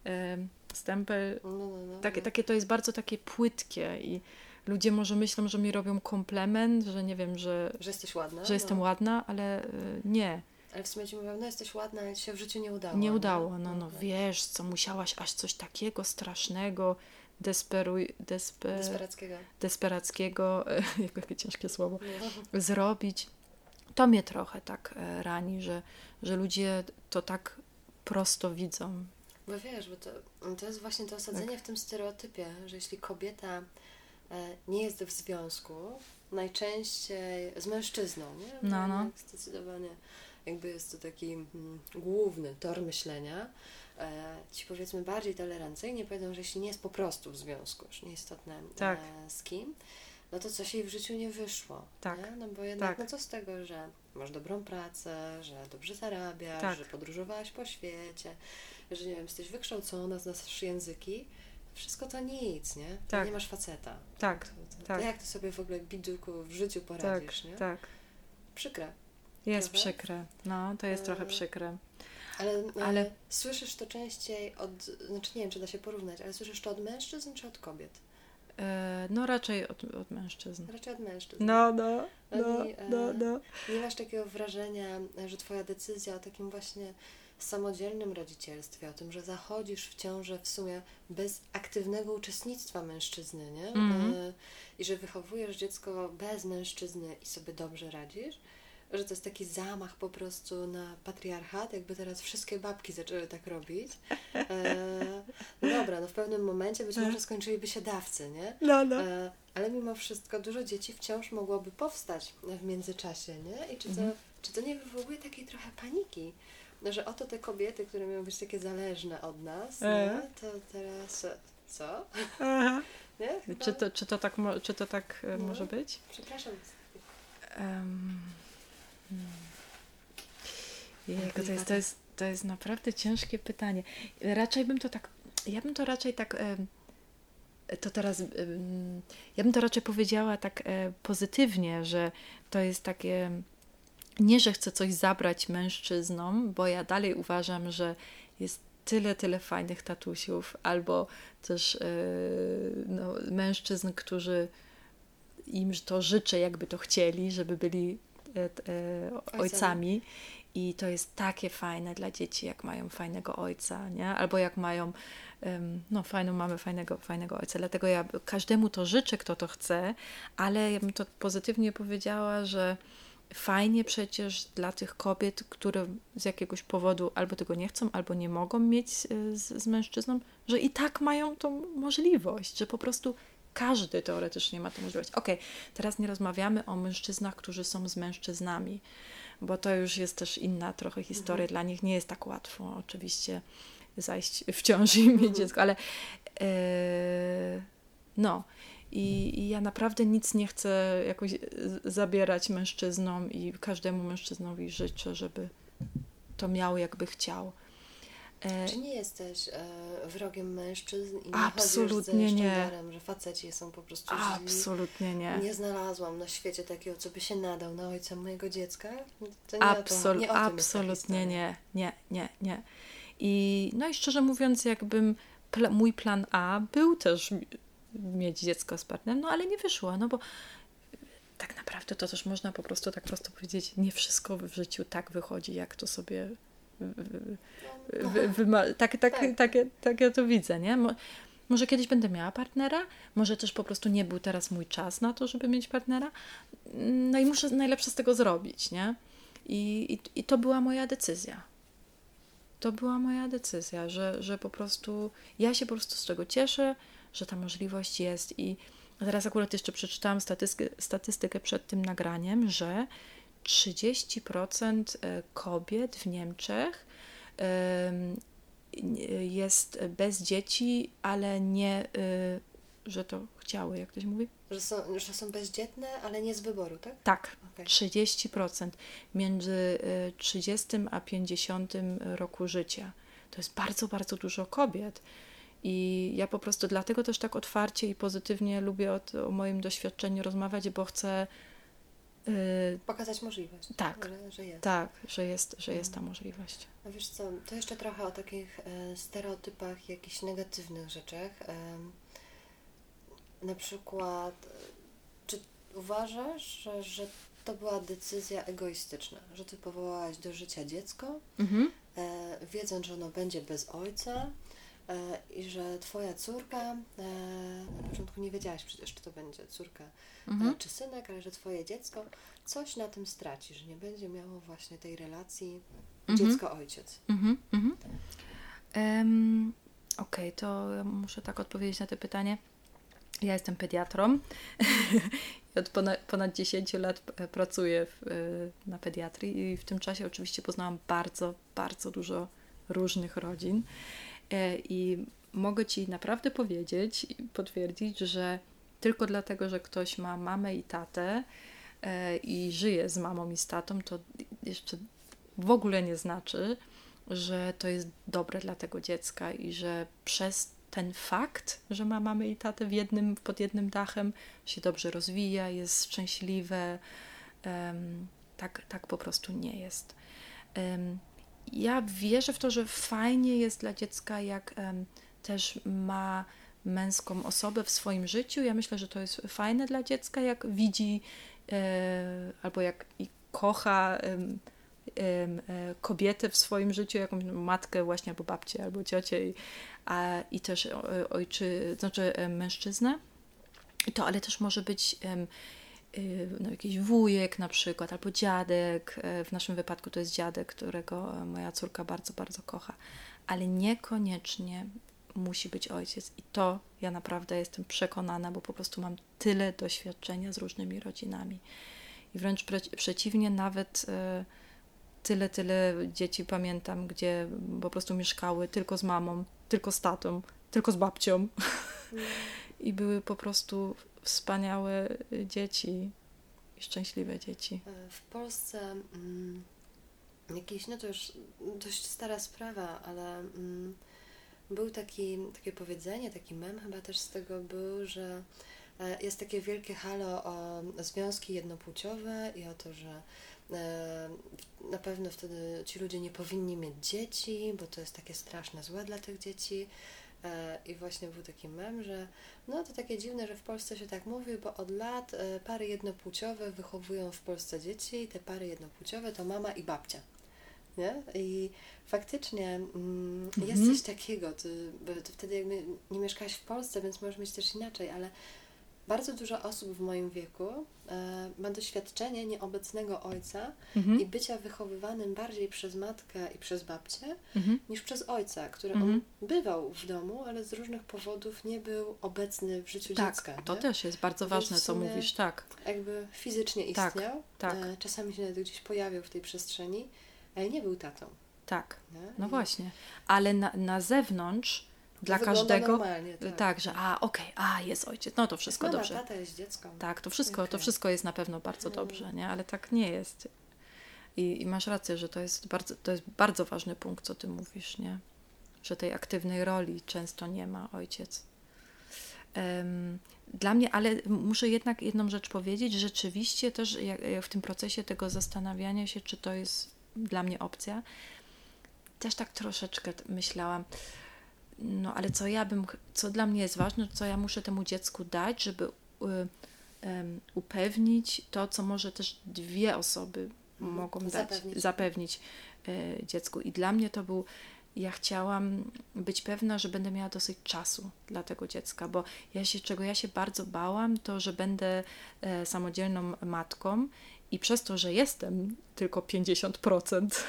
A: e, stempel,
B: No, no, no,
A: takie,
B: no.
A: takie to jest bardzo takie płytkie i ludzie może myślą, że mi robią komplement, że nie wiem, że,
B: Że jesteś ładna?
A: że jestem
B: no.
A: ładna, ale e, nie,
B: Ale w sumie Ci mówią, no jesteś ładna, ale Ci się w życiu nie udało.
A: nie udało. No, no wiesz, co musiałaś aż coś takiego strasznego, desperuj, despe,
B: Desperackiego.
A: desperackiego, [LAUGHS] jakie ciężkie słowo,
B: No.
A: zrobić. To mnie trochę tak e, rani, że, że ludzie to tak prosto widzą.
B: Bo wiesz, bo to, to jest właśnie to osadzenie
A: Tak.
B: w tym stereotypie, że jeśli kobieta e, nie jest w związku, najczęściej z mężczyzną, nie?
A: No, no.
B: Zdecydowanie jakby jest to taki mm, główny tor myślenia. E, ci powiedzmy bardziej tolerancyjnie powiedzą, że jeśli nie jest po prostu w związku, już nieistotne
A: Tak.
B: e, z kim, no to coś jej w życiu nie wyszło.
A: Tak.
B: Nie? No bo jednak,
A: Tak.
B: no co z tego, że masz dobrą pracę, że dobrze zarabiasz,
A: Tak.
B: że podróżowałaś po świecie, że nie wiem, jesteś wykształcona, znasz języki. Wszystko to nic, nie?
A: Tak.
B: Nie masz faceta.
A: Tak,
B: To, to,
A: tak.
B: to jak ty sobie w ogóle biduku w życiu
A: tak,
B: poradzisz, nie?
A: tak.
B: Przykre.
A: Jest
B: Prawda?
A: przykre. No, to jest trochę
B: E,
A: przykre.
B: Ale, ale
A: Ale-
B: słyszysz to częściej od, znaczy nie wiem, czy da się porównać, ale słyszysz to od mężczyzn czy od kobiet?
A: E, no raczej od, od mężczyzn.
B: Raczej od mężczyzn.
A: No, no, no,
B: Oni, e,
A: no, no.
B: Nie masz takiego wrażenia, że Twoja decyzja o takim właśnie samodzielnym rodzicielstwie, o tym, że zachodzisz w ciążę w sumie bez aktywnego uczestnictwa mężczyzny, nie?
A: Mhm.
B: E, I że wychowujesz dziecko bez mężczyzny i sobie dobrze radzisz, że to jest taki zamach po prostu na patriarchat, jakby teraz wszystkie babki zaczęły tak robić. E, no dobra, no w pewnym momencie być może skończyliby się dawcy, nie?
A: No, no.
B: E, ale mimo wszystko dużo dzieci wciąż mogłoby powstać w międzyczasie, nie? I czy to,
A: Mhm.
B: czy to nie wywołuje takiej trochę paniki? No, że oto te kobiety, które miały być takie zależne od nas,
A: E.
B: nie? to teraz co?
A: Aha. [LAUGHS]
B: Nie? Chyba...
A: Czy to, czy to tak, mo- czy to tak e,
B: No.
A: może być?
B: Przepraszam.
A: Um, Jejku, to, jest, to, jest, to jest naprawdę ciężkie pytanie. Raczej bym to tak, ja bym to raczej tak, to teraz, ja bym to raczej powiedziała tak e, pozytywnie, że to jest takie, nie, że chcę coś zabrać mężczyznom, bo ja dalej uważam, że jest tyle, tyle fajnych tatusiów, albo też e, no, mężczyzn, którzy im to życzę, jakby to chcieli, żeby byli ojcami. I to jest takie fajne dla dzieci, jak mają fajnego ojca, nie? Albo jak mają, no fajną mamy, fajnego, fajnego ojca. Dlatego ja każdemu to życzę, kto to chce, ale ja bym to pozytywnie powiedziała, że fajnie przecież dla tych kobiet, które z jakiegoś powodu albo tego nie chcą, albo nie mogą mieć e, z, z mężczyzną, że i tak mają tą możliwość, że po prostu każdy teoretycznie ma tę możliwość. Okej, teraz nie rozmawiamy o mężczyznach, którzy są z mężczyznami, bo to już jest też inna trochę historia.
B: Mhm.
A: Dla nich nie jest tak łatwo oczywiście zajść w ciąży i mieć
B: Mhm.
A: dziecko, ale e, no. I, I ja naprawdę nic nie chcę jakoś z- zabierać mężczyznom i każdemu mężczyznowi życzę, żeby to miał jakby chciał. E,
B: Czy nie jesteś e, wrogiem mężczyzn i nie
A: Absolutnie nie.
B: sztandarem, że faceci są po prostu źli?
A: absolutnie nie.
B: Nie znalazłam na świecie takiego, co by się nadał na ojca mojego dziecka. To nie o
A: Absol-
B: to, nie o
A: absolutnie nie, nie, nie, nie. I no i szczerze mówiąc, jakbym pla- mój plan A był też mi- mieć dziecko z partnerem, no ale nie wyszło, no bo tak naprawdę to też można po prostu tak prosto powiedzieć, nie wszystko w życiu tak wychodzi, jak to sobie wy- wy- wyma- tak, tak,
B: Tak.
A: tak, tak ja to widzę, nie? Mo- Może kiedyś będę miała partnera, może też po prostu nie był teraz mój czas na to, żeby mieć partnera. No i muszę najlepsze z tego zrobić, nie? I, i, i to była moja decyzja. To była moja decyzja, że, że po prostu ja się po prostu z tego cieszę, że ta możliwość jest. I teraz akurat jeszcze przeczytałam statystykę, statystykę przed tym nagraniem, że 30% e, kobiet w Niemczech em, jest bez dzieci, ale nie, y, że to chciały, jak to się mówi?
B: Że są, że są bezdzietne, ale nie z wyboru, tak?
A: Tak,
B: Okej.
A: 30% między y, 30 a 50 roku życia. To jest bardzo, bardzo dużo kobiet. I ja po prostu dlatego też tak otwarcie i pozytywnie lubię o, o moim doświadczeniu rozmawiać, bo chcę. Y,
B: Pokazać możliwość.
A: Tak.
B: Że, że jest.
A: tak, że jest, że jest ta możliwość.
B: A wiesz co, to jeszcze trochę o takich e, stereotypach, jakichś negatywnych rzeczach. Na przykład, e, czy uważasz, że, że to była decyzja egoistyczna, że ty powołałaś do życia dziecko,
A: Mhm.
B: e, wiedząc, że ono będzie bez ojca i że twoja córka, e, na początku nie wiedziałaś przecież, czy to będzie córka
A: Mhm.
B: e, czy synek, ale że twoje dziecko coś na tym straci, że nie będzie miało właśnie tej relacji
A: Mhm.
B: dziecko-ojciec.
A: Mhm, mhm. Em, Okej, to ja muszę tak odpowiedzieć na to pytanie. Ja jestem pediatrą. [LAUGHS] I Od ponad, ponad 10 lat e, pracuję w, e, na pediatrii i w tym czasie oczywiście poznałam bardzo, bardzo dużo różnych rodzin. E, I mogę Ci naprawdę powiedzieć i potwierdzić, że tylko dlatego, że ktoś ma mamę i tatę e, i żyje z mamą i z tatą, to jeszcze w ogóle nie znaczy, że to jest dobre dla tego dziecka i że przez ten fakt, że ma mamy i tatę w jednym, pod jednym dachem, się dobrze rozwija, jest szczęśliwe. em, tak, tak po prostu nie jest. Em, ja wierzę w to, że fajnie jest dla dziecka, jak też ma męską osobę w swoim życiu. Ja myślę, że to jest fajne dla dziecka, jak widzi e, albo jak i kocha e, kobietę w swoim życiu, jakąś matkę właśnie, albo babcię, albo ciocię i, a, i też ojczy, znaczy mężczyznę. To, ale też może być no, jakiś wujek na przykład, albo dziadek. E, w naszym wypadku to jest dziadek, którego moja córka bardzo, bardzo kocha. Ale niekoniecznie musi być ojciec. I to ja naprawdę jestem przekonana, bo po prostu mam tyle doświadczenia z różnymi rodzinami. I wręcz pre przeciwnie, nawet y, tyle, tyle dzieci pamiętam, gdzie po prostu mieszkały tylko z mamą, tylko z tatą, tylko z babcią. Mm. [LAUGHS] I były po prostu wspaniałe dzieci i szczęśliwe dzieci.
B: E, w Polsce mm, jakieś, no to już dość stara sprawa, ale mm, był taki, takie powiedzenie, taki mem chyba też z tego był, że e, jest takie wielkie halo o związki jednopłciowe i o to, że e, na pewno wtedy ci ludzie nie powinni mieć dzieci, bo to jest takie straszne złe dla tych dzieci. E, I właśnie był taki mem, że no to takie dziwne, że w Polsce się tak mówi, bo od lat e, pary jednopłciowe wychowują w Polsce dzieci i te pary jednopłciowe to mama i babcia. Nie? I faktycznie mm, mhm. jest coś takiego. Ty, ty wtedy jakby nie mieszkałaś w Polsce, więc możesz mieć też inaczej, ale bardzo dużo osób w moim wieku e, ma doświadczenie nieobecnego ojca mhm. i bycia wychowywanym bardziej przez matkę i przez babcię mhm. niż przez ojca, który mhm. on bywał w domu, ale z różnych powodów nie był obecny w życiu
A: tak,
B: dziecka.
A: To nie? też jest bardzo ważne, co mówisz, tak.
B: Jakby fizycznie tak, istniał, tak, tak. czasami się nawet gdzieś pojawiał w tej przestrzeni, ale nie był tatą.
A: Tak, nie? no I... właśnie. Ale na, na zewnątrz dla każdego. Tak. tak, że a, okej, okay, a, jest ojciec, no to wszystko
B: Mama,
A: dobrze.
B: Tata jest dziecko.
A: Tak, to wszystko, okay. to wszystko jest na pewno bardzo mm. dobrze, nie? Ale tak nie jest. I, I, masz rację, że to jest, bardzo, to jest bardzo ważny punkt, co ty mówisz, nie? Że tej aktywnej roli często nie ma ojciec. Um, dla mnie, ale muszę jednak jedną rzecz powiedzieć, rzeczywiście też jak, jak w tym procesie tego zastanawiania się, czy to jest dla mnie opcja, też tak troszeczkę myślałam, no ale co ja bym, co dla mnie jest ważne, co ja muszę temu dziecku dać, żeby y, upewnić to, co może też dwie osoby mhm. mogą dać, zapewnić, zapewnić y, dziecku. I dla mnie to był, ja chciałam być pewna, że będę miała dosyć czasu dla tego dziecka, bo ja się, czego ja się bardzo bałam, to, że będę e, samodzielną matką i przez to, że jestem tylko 50%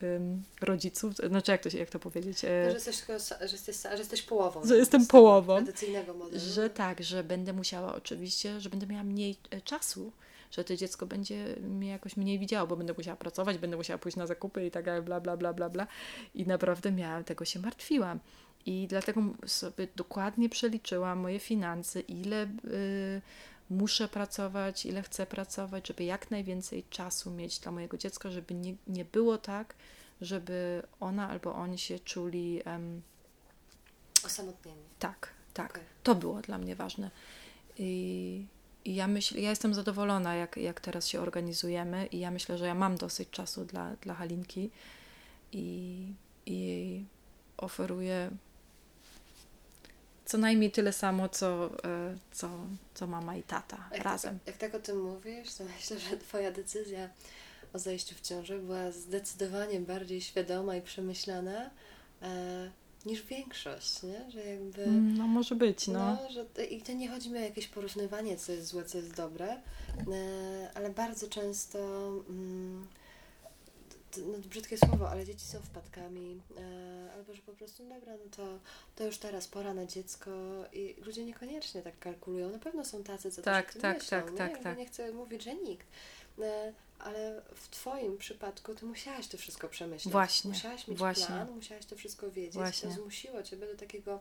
A: mm. [LAUGHS] rodziców, znaczy jak to, jak to powiedzieć?
B: E, że, jesteś, że, jesteś, że jesteś połową.
A: Że jestem połową.
B: Tradycyjnego modelu.
A: Że tak, że będę musiała oczywiście, że będę miała mniej e, czasu, że to dziecko będzie mnie jakoś mniej widziało, bo będę musiała pracować, będę musiała pójść na zakupy i tak dalej, bla, bla, bla, bla, bla. I naprawdę miałam, tego się martwiłam. I dlatego sobie dokładnie przeliczyłam moje finanse, ile... Yy, muszę pracować, ile chcę pracować, żeby jak najwięcej czasu mieć dla mojego dziecka, żeby nie, nie było tak, żeby ona albo oni się czuli um,
B: osamotnieni.
A: Tak, tak. Okay. To było dla mnie ważne. I, I, ja myślę, ja jestem zadowolona, jak, jak teraz się organizujemy, i ja myślę, że ja mam dosyć czasu dla, dla Halinki i, i oferuję co najmniej tyle samo, co, e, co, co mama i tata
B: jak
A: razem.
B: Tak, jak tak o tym mówisz, to myślę, że Twoja decyzja o zajściu w ciąży była zdecydowanie bardziej świadoma i przemyślana e, niż większość, nie? Że jakby...
A: No może być, no.
B: no że, I to nie chodzi mi o jakieś porównywanie, co jest złe, co jest dobre, e, ale bardzo często... Mm, no, brzydkie słowo, ale dzieci są wpadkami, e, albo że po prostu, dobra, no to, to już teraz pora na dziecko i ludzie niekoniecznie tak kalkulują. Na pewno są tacy, co tak, tak, myślą, tak, nie? tak, tak. Nie chcę mówić, że nikt. E, ale w Twoim przypadku Ty musiałaś to wszystko przemyśleć.
A: Właśnie.
B: Musiałaś mieć
A: właśnie.
B: plan, musiałaś to wszystko wiedzieć. Właśnie. To zmusiło Ciebie do takiego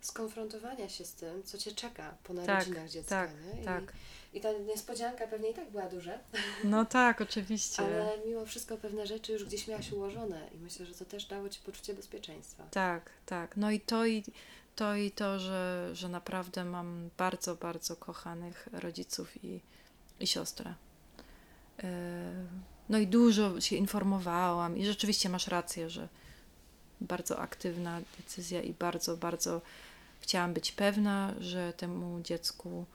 B: skonfrontowania się z tym, co Cię czeka po tak, narodzinach tak, dziecka.
A: Tak,
B: nie? I,
A: tak.
B: I ta niespodzianka pewnie i tak była duża.
A: No tak, oczywiście. [LAUGHS]
B: Ale mimo wszystko pewne rzeczy już gdzieś miałaś ułożone i myślę, że to też dało Ci poczucie bezpieczeństwa.
A: Tak, tak. No i to i to, i to że, że naprawdę mam bardzo, bardzo kochanych rodziców i, i siostrę. E, no i dużo się informowałam i rzeczywiście masz rację, że bardzo aktywna decyzja i bardzo, bardzo chciałam być pewna, że temu dziecku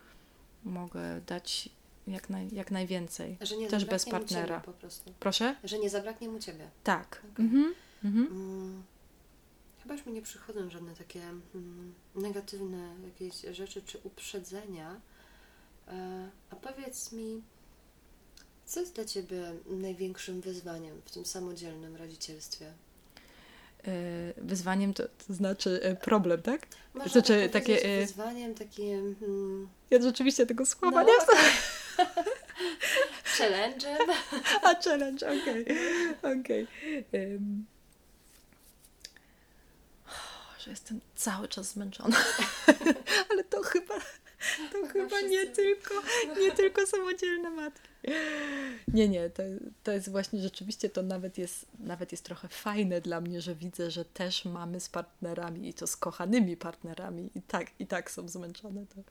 A: mogę dać jak, naj, jak najwięcej.
B: Że nie
A: Też bez partnera.
B: Po prostu.
A: Proszę?
B: Że nie zabraknie mu ciebie.
A: Tak.
B: Okej.
A: Mhm. Mhm.
B: Mm, chyba już mi nie przychodzą żadne takie mm, negatywne jakieś rzeczy czy uprzedzenia. E, a powiedz mi, co jest dla Ciebie największym wyzwaniem w tym samodzielnym rodzicielstwie?
A: E, Wyzwaniem to, to znaczy e, problem, tak?
B: Można
A: Znaczy,
B: tak
A: takie, e,
B: wyzwaniem, takim mm,
A: Ja rzeczywiście tego słowa
B: no,
A: nie znam. [LAUGHS]
B: challenge'em. [LAUGHS]
A: A challenge, okej. Okej. Em. O, Że jestem cały czas zmęczona. [LAUGHS] Ale to chyba, [LAUGHS] to chyba nie
B: wszyscy.
A: tylko, nie tylko samodzielne matki. Nie, nie, to, to jest właśnie rzeczywiście, to nawet jest, nawet jest trochę fajne dla mnie, że widzę, że też mamy z partnerami i to z kochanymi partnerami i tak, i tak są zmęczone. To,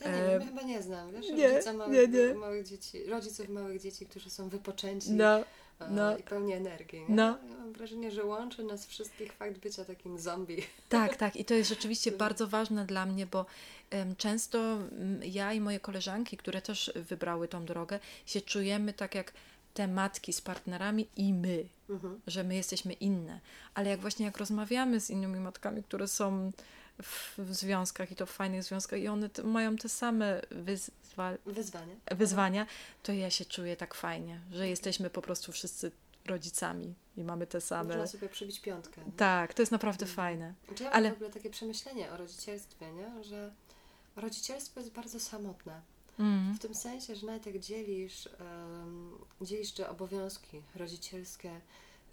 B: Ja nie
A: E,
B: wiem, ja chyba nie znam, wiesz,
A: nie,
B: rodzica małych,
A: nie, nie.
B: małych dzieci, rodziców małych dzieci, którzy są wypoczęci
A: no,
B: e,
A: no.
B: i pełni energii. Nie?
A: No.
B: Ja mam wrażenie, że łączy nas wszystkich fakt bycia takim zombie.
A: Tak, tak. I to jest rzeczywiście [LAUGHS] bardzo ważne dla mnie, bo em, często mm, ja i moje koleżanki, które też wybrały tą drogę, się czujemy tak jak te matki z partnerami i my,
B: Mhm.
A: że my jesteśmy inne. Ale jak właśnie jak rozmawiamy z innymi matkami, które są w, w związkach i to w fajnych związkach i one mają te same wyzwa,
B: Wyzwanie.
A: wyzwania, to ja się czuję tak fajnie, że jesteśmy po prostu wszyscy rodzicami i mamy te same.
B: Można sobie przybić piątkę. nie?
A: Tak, to jest naprawdę
B: Mhm.
A: fajne.
B: Czy ja
A: ale-
B: mam w ogóle takie przemyślenie o rodzicielstwie, nie? że rodzicielstwo jest bardzo samotne.
A: Mm.
B: W tym sensie, że nawet jak dzielisz, em, dzielisz te obowiązki rodzicielskie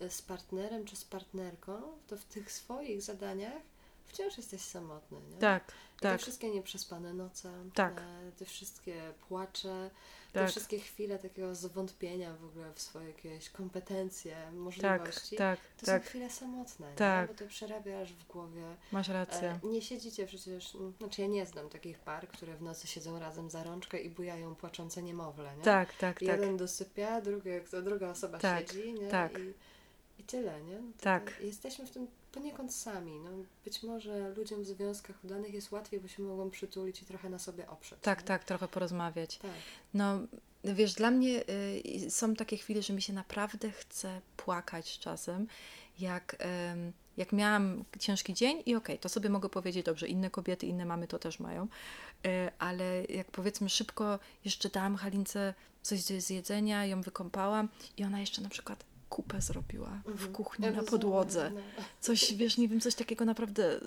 B: e, z partnerem czy z partnerką, to w tych swoich zadaniach wciąż jesteś samotny. Nie?
A: Tak,
B: I Te
A: tak,
B: wszystkie nieprzespane noce,
A: Tak.
B: te wszystkie płacze, te
A: tak,
B: wszystkie chwile takiego zwątpienia w ogóle w swoje jakieś kompetencje,
A: tak,
B: możliwości.
A: tak,
B: To
A: tak,
B: są chwile samotne,
A: Tak.
B: nie? bo to przerabiasz w głowie.
A: masz rację.
B: E, nie siedzicie przecież, m, znaczy ja nie znam takich par, które w nocy siedzą razem za rączkę i bujają płaczące niemowlę, nie?
A: Tak, tak, tak,
B: Jeden dosypia, drugi, druga osoba
A: Tak,
B: siedzi, nie?
A: tak.
B: I, I tyle, nie?
A: Tak.
B: Jesteśmy w tym poniekąd sami. No, być może ludziom w związkach udanych jest łatwiej, bo się mogą przytulić i trochę na sobie oprzeć.
A: tak,
B: nie?
A: tak, trochę porozmawiać.
B: tak.
A: No, wiesz, dla mnie y, są takie chwile, że mi się naprawdę chce płakać czasem, jak, em, jak miałam ciężki dzień i okej, to sobie mogę powiedzieć, dobrze, inne kobiety, inne mamy to też mają, y, ale jak powiedzmy szybko jeszcze dałam Halince coś do zjedzenia, ją wykąpałam i ona jeszcze na przykład kupę zrobiła w
B: Mhm.
A: kuchni
B: Ja
A: na podłodze.
B: no.
A: coś, wiesz, nie wiem, coś takiego naprawdę.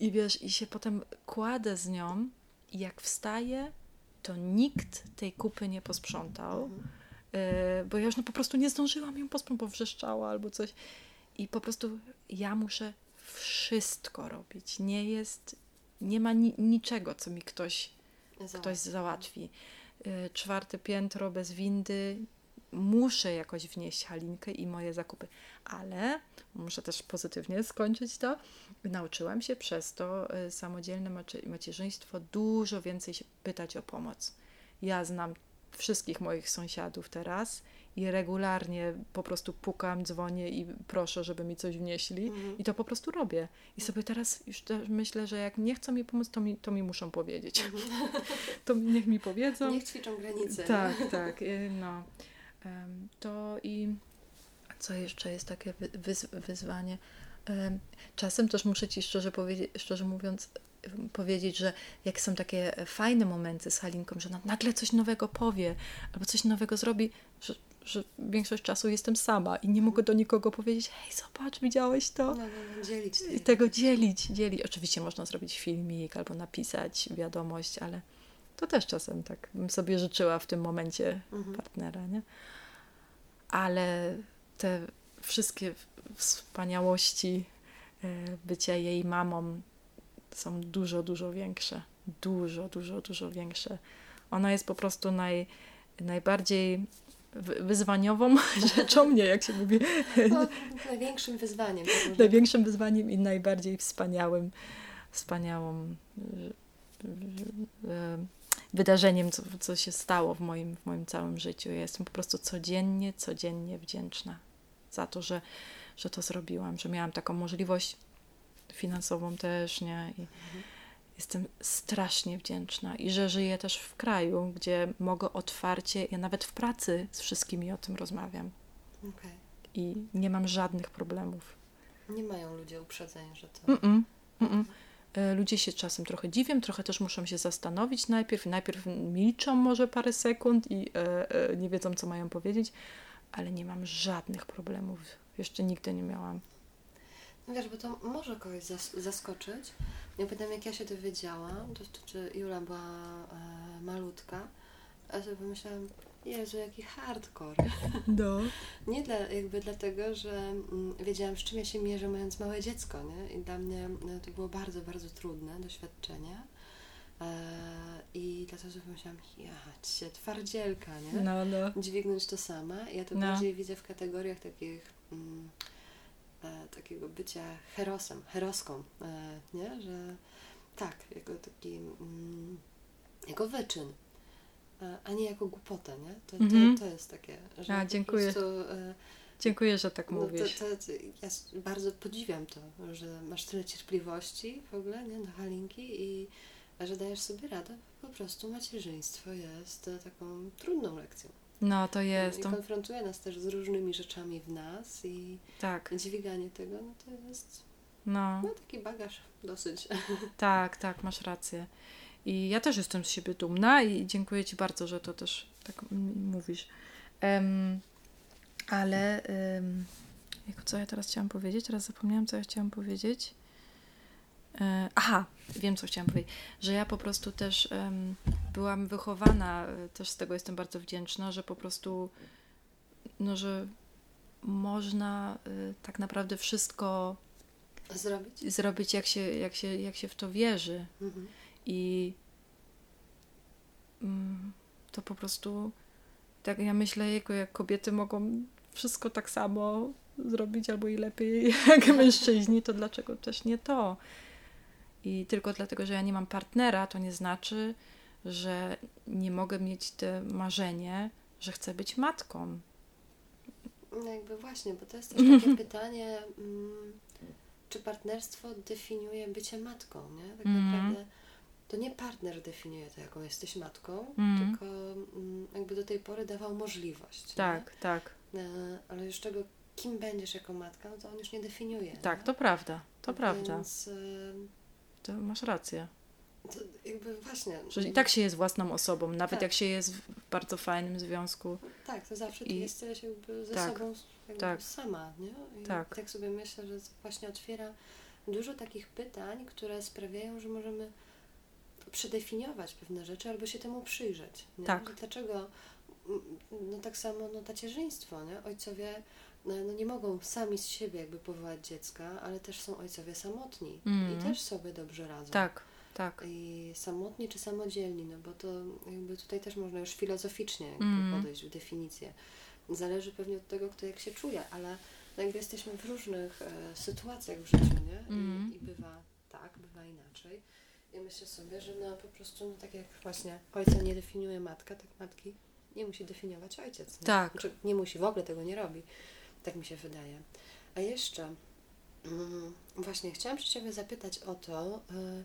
A: I wiesz, i się potem kładę z nią, i jak wstaję, to nikt tej kupy nie posprzątał,
B: Mhm.
A: e, bo ja już no, po prostu nie zdążyłam ją posprzątać, bo wrzeszczała albo coś. I po prostu ja muszę wszystko robić. Nie jest, nie ma ni- niczego, co mi ktoś ktoś załatwi. Y, Czwarte piętro bez windy. Muszę jakoś wnieść Halinkę i moje zakupy, ale muszę też pozytywnie skończyć to. Nauczyłam się przez to y, samodzielne macie- macierzyństwo dużo więcej się pytać o pomoc. Ja znam wszystkich moich sąsiadów teraz i regularnie po prostu pukam, dzwonię i proszę, żeby mi coś wnieśli.
B: Mhm.
A: I to po prostu robię. I sobie teraz już myślę, że jak nie chcą mi pomóc, to mi, to mi muszą powiedzieć. [LAUGHS] To niech mi powiedzą.
B: Niech ćwiczą granice.
A: Tak, tak. y, No. To i co jeszcze jest takie wy- wyz, wyzwanie? Em, Czasem też muszę Ci szczerze, powiedzieć, szczerze mówiąc powiedzieć, że jak są takie fajne momenty z Halinką, że ona nagle coś nowego powie albo coś nowego zrobi, że, że większość czasu jestem sama i nie mogę do nikogo powiedzieć, hej, zobacz, widziałeś to?
B: No, no, no, dzielić.
A: I tego dzielić, dzielić. Oczywiście można zrobić filmik albo napisać wiadomość, ale to też czasem tak bym sobie życzyła w tym momencie
B: Mhm.
A: partnera, nie? Ale te wszystkie wspaniałości e, bycia jej mamą są dużo, dużo większe. Dużo, dużo, dużo większe. Ona jest po prostu naj, najbardziej wy- wyzwaniową [LAUGHS] rzeczą, nie jak się mówi, [LAUGHS]
B: No, największym wyzwaniem. tak [LAUGHS]
A: największym wyzwaniem i najbardziej wspaniałym, wspaniałą y, y, wydarzeniem, co, co się stało w moim, w moim całym życiu. Ja jestem po prostu codziennie, codziennie wdzięczna za to, że, że to zrobiłam, że miałam taką możliwość finansową też, nie? I jestem strasznie wdzięczna i że żyję też w kraju, gdzie mogę otwarcie, ja nawet w pracy z wszystkimi o tym rozmawiam.
B: Okay.
A: I nie mam żadnych problemów.
B: Nie mają ludzie uprzedzeń, że to.
A: Mm-mm, mm-mm. E, ludzie się czasem trochę dziwią, trochę też muszą się zastanowić najpierw. Najpierw milczą może parę sekund i e, e, nie wiedzą, co mają powiedzieć, ale nie mam żadnych problemów. Jeszcze nigdy nie miałam.
B: No wiesz, bo to może kogoś zas- zaskoczyć. Ja pamiętam, jak ja się dowiedziałam, to czy Jula była e, malutka, a sobie pomyślałam, Jezu, jaki hardcore.
A: No. [LAUGHS]
B: Nie dla, jakby dlatego, że mm, wiedziałam, z czym ja się mierzę, mając małe dziecko, nie? I dla mnie no, to było bardzo, bardzo trudne doświadczenie. E, I dlatego sobie pomyślałam, ja cię, twardzielka, nie?
A: No, no.
B: Dźwignąć to sama. Ja to
A: No.
B: bardziej widzę w kategoriach takich mm, e, takiego bycia herosem, heroską, e, nie? Że tak, jako taki mm, jako wyczyn, a nie jako głupotę, nie? To,
A: Mhm.
B: to, to jest takie, że
A: A, dziękuję.
B: prostu, e,
A: Dziękuję, że tak
B: no, to,
A: mówisz.
B: to, to, ja bardzo podziwiam to, że masz tyle cierpliwości w ogóle, nie? Do Halinki i że dajesz sobie radę. Po prostu macierzyństwo jest e, taką trudną lekcją.
A: No, to jest.
B: I
A: To,
B: konfrontuje nas też z różnymi rzeczami w nas i
A: tak,
B: dźwiganie tego, no to jest
A: no.
B: no, taki bagaż dosyć.
A: Tak, tak, masz rację. I ja też jestem z siebie dumna i dziękuję Ci bardzo, że to też tak mówisz. Em, ale jako co ja teraz chciałam powiedzieć? Teraz zapomniałam, co ja chciałam powiedzieć. E, aha, wiem, co chciałam powiedzieć. Że ja po prostu też em, byłam wychowana, e, też z tego jestem bardzo wdzięczna, że po prostu, no, że można e, tak naprawdę wszystko
B: Zrobić?
A: zrobić, jak się, jak się, jak się w to wierzy.
B: Mhm.
A: I mm, to po prostu, tak ja myślę, jako jak kobiety mogą wszystko tak samo zrobić albo i lepiej [LAUGHS] jak mężczyźni, to dlaczego też nie to? I tylko dlatego, że ja nie mam partnera, to nie znaczy, że nie mogę mieć te marzenie, że chcę być matką.
B: No jakby właśnie, bo to jest też takie [LAUGHS] pytanie, mm, czy partnerstwo definiuje bycie matką, nie? Tak
A: Mhm.
B: To nie partner definiuje to, jaką jesteś matką,
A: Mhm.
B: tylko mm, jakby do tej pory dawał możliwość. nie?
A: Tak, tak,
B: E, Ale już czego, kim będziesz jako matka, no to on już nie definiuje.
A: tak,
B: nie?
A: to prawda, to prawda.
B: Więc e,
A: To masz rację.
B: to jakby właśnie.
A: Że i tak się jest własną osobą, nawet
B: Tak.
A: jak się jest w bardzo fajnym związku.
B: Tak, to zawsze ty
A: I-
B: jesteś jakby ze
A: tak,
B: sobą jakby
A: tak.
B: sama, nie? I
A: Tak.
B: tak sobie myślę, że to właśnie otwiera dużo takich pytań, które sprawiają, że możemy przedefiniować pewne rzeczy albo się temu przyjrzeć. Nie?
A: Tak.
B: Że Dlaczego? mm, No tak samo no, tacierzyństwo, nie? Ojcowie no, no, nie mogą sami z siebie jakby powołać dziecka, ale też są ojcowie samotni
A: Mhm.
B: i też sobie dobrze radzą.
A: Tak, tak.
B: I samotni czy samodzielni, no bo to jakby tutaj też można już filozoficznie
A: Mhm.
B: podejść w definicję. Zależy pewnie od tego, kto jak się czuje, ale no jakby jesteśmy w różnych e, sytuacjach w życiu, nie?
A: Mhm.
B: I, I bywa tak, bywa inaczej. I myślę sobie, że no po prostu, no tak jak właśnie ojca nie definiuje matka, tak matki nie musi definiować ojciec. Nie?
A: Tak.
B: Znaczy, nie musi, w ogóle tego nie robi. Tak mi się wydaje. A jeszcze mm, właśnie chciałam się Ciebie zapytać o to, y,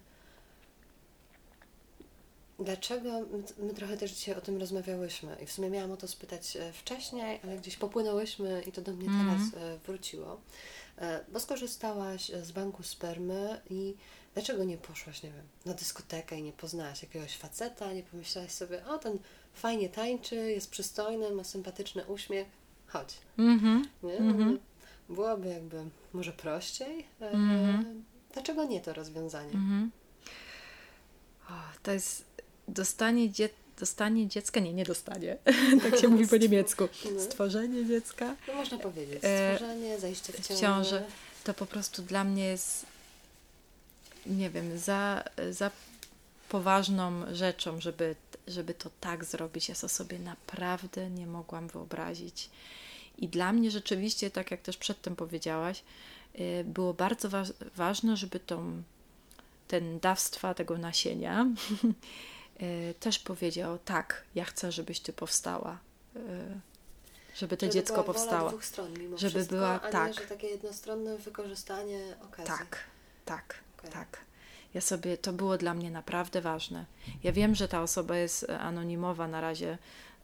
B: dlaczego my, trochę też dzisiaj o tym rozmawiałyśmy i w sumie miałam o to spytać e, wcześniej, ale gdzieś popłynęłyśmy i to do mnie
A: Mhm.
B: teraz e, wróciło. E, Bo skorzystałaś z banku spermy i dlaczego nie poszłaś, nie wiem, na dyskotekę i nie poznałaś jakiegoś faceta, nie pomyślałaś sobie, o ten fajnie tańczy, jest przystojny, ma sympatyczny uśmiech, chodź.
A: Mhm.
B: Nie?
A: Mhm.
B: Byłoby jakby może prościej.
A: Mhm.
B: Dlaczego nie to rozwiązanie?
A: Mhm. O, to jest dostanie, dzie- dostanie dziecka, nie, nie dostanie, [LAUGHS] tak się mówi po niemiecku. [LAUGHS]
B: No.
A: Stworzenie dziecka
B: No można powiedzieć,
A: E,
B: stworzenie, zajście w
A: w
B: ciążę.
A: ciążę. to po prostu dla mnie jest, nie wiem, za, za poważną rzeczą, żeby, żeby to tak zrobić. Ja to sobie naprawdę nie mogłam wyobrazić. I dla mnie rzeczywiście, tak jak też przedtem powiedziałaś, y, było bardzo wa- ważne, żeby tą, ten dawstwa tego nasienia [LAUGHS] y, też powiedział, tak, ja chcę, żebyś ty powstała. Y, żeby to
B: żeby
A: dziecko powstało.
B: dwóch stron mimo
A: Żeby
B: wszystko,
A: była-
B: a
A: tak.
B: nie, że takie jednostronne wykorzystanie okazji.
A: Tak, tak,
B: Okej.
A: tak. Ja sobie, to było dla mnie naprawdę ważne. Ja wiem, że ta osoba jest e, anonimowa na razie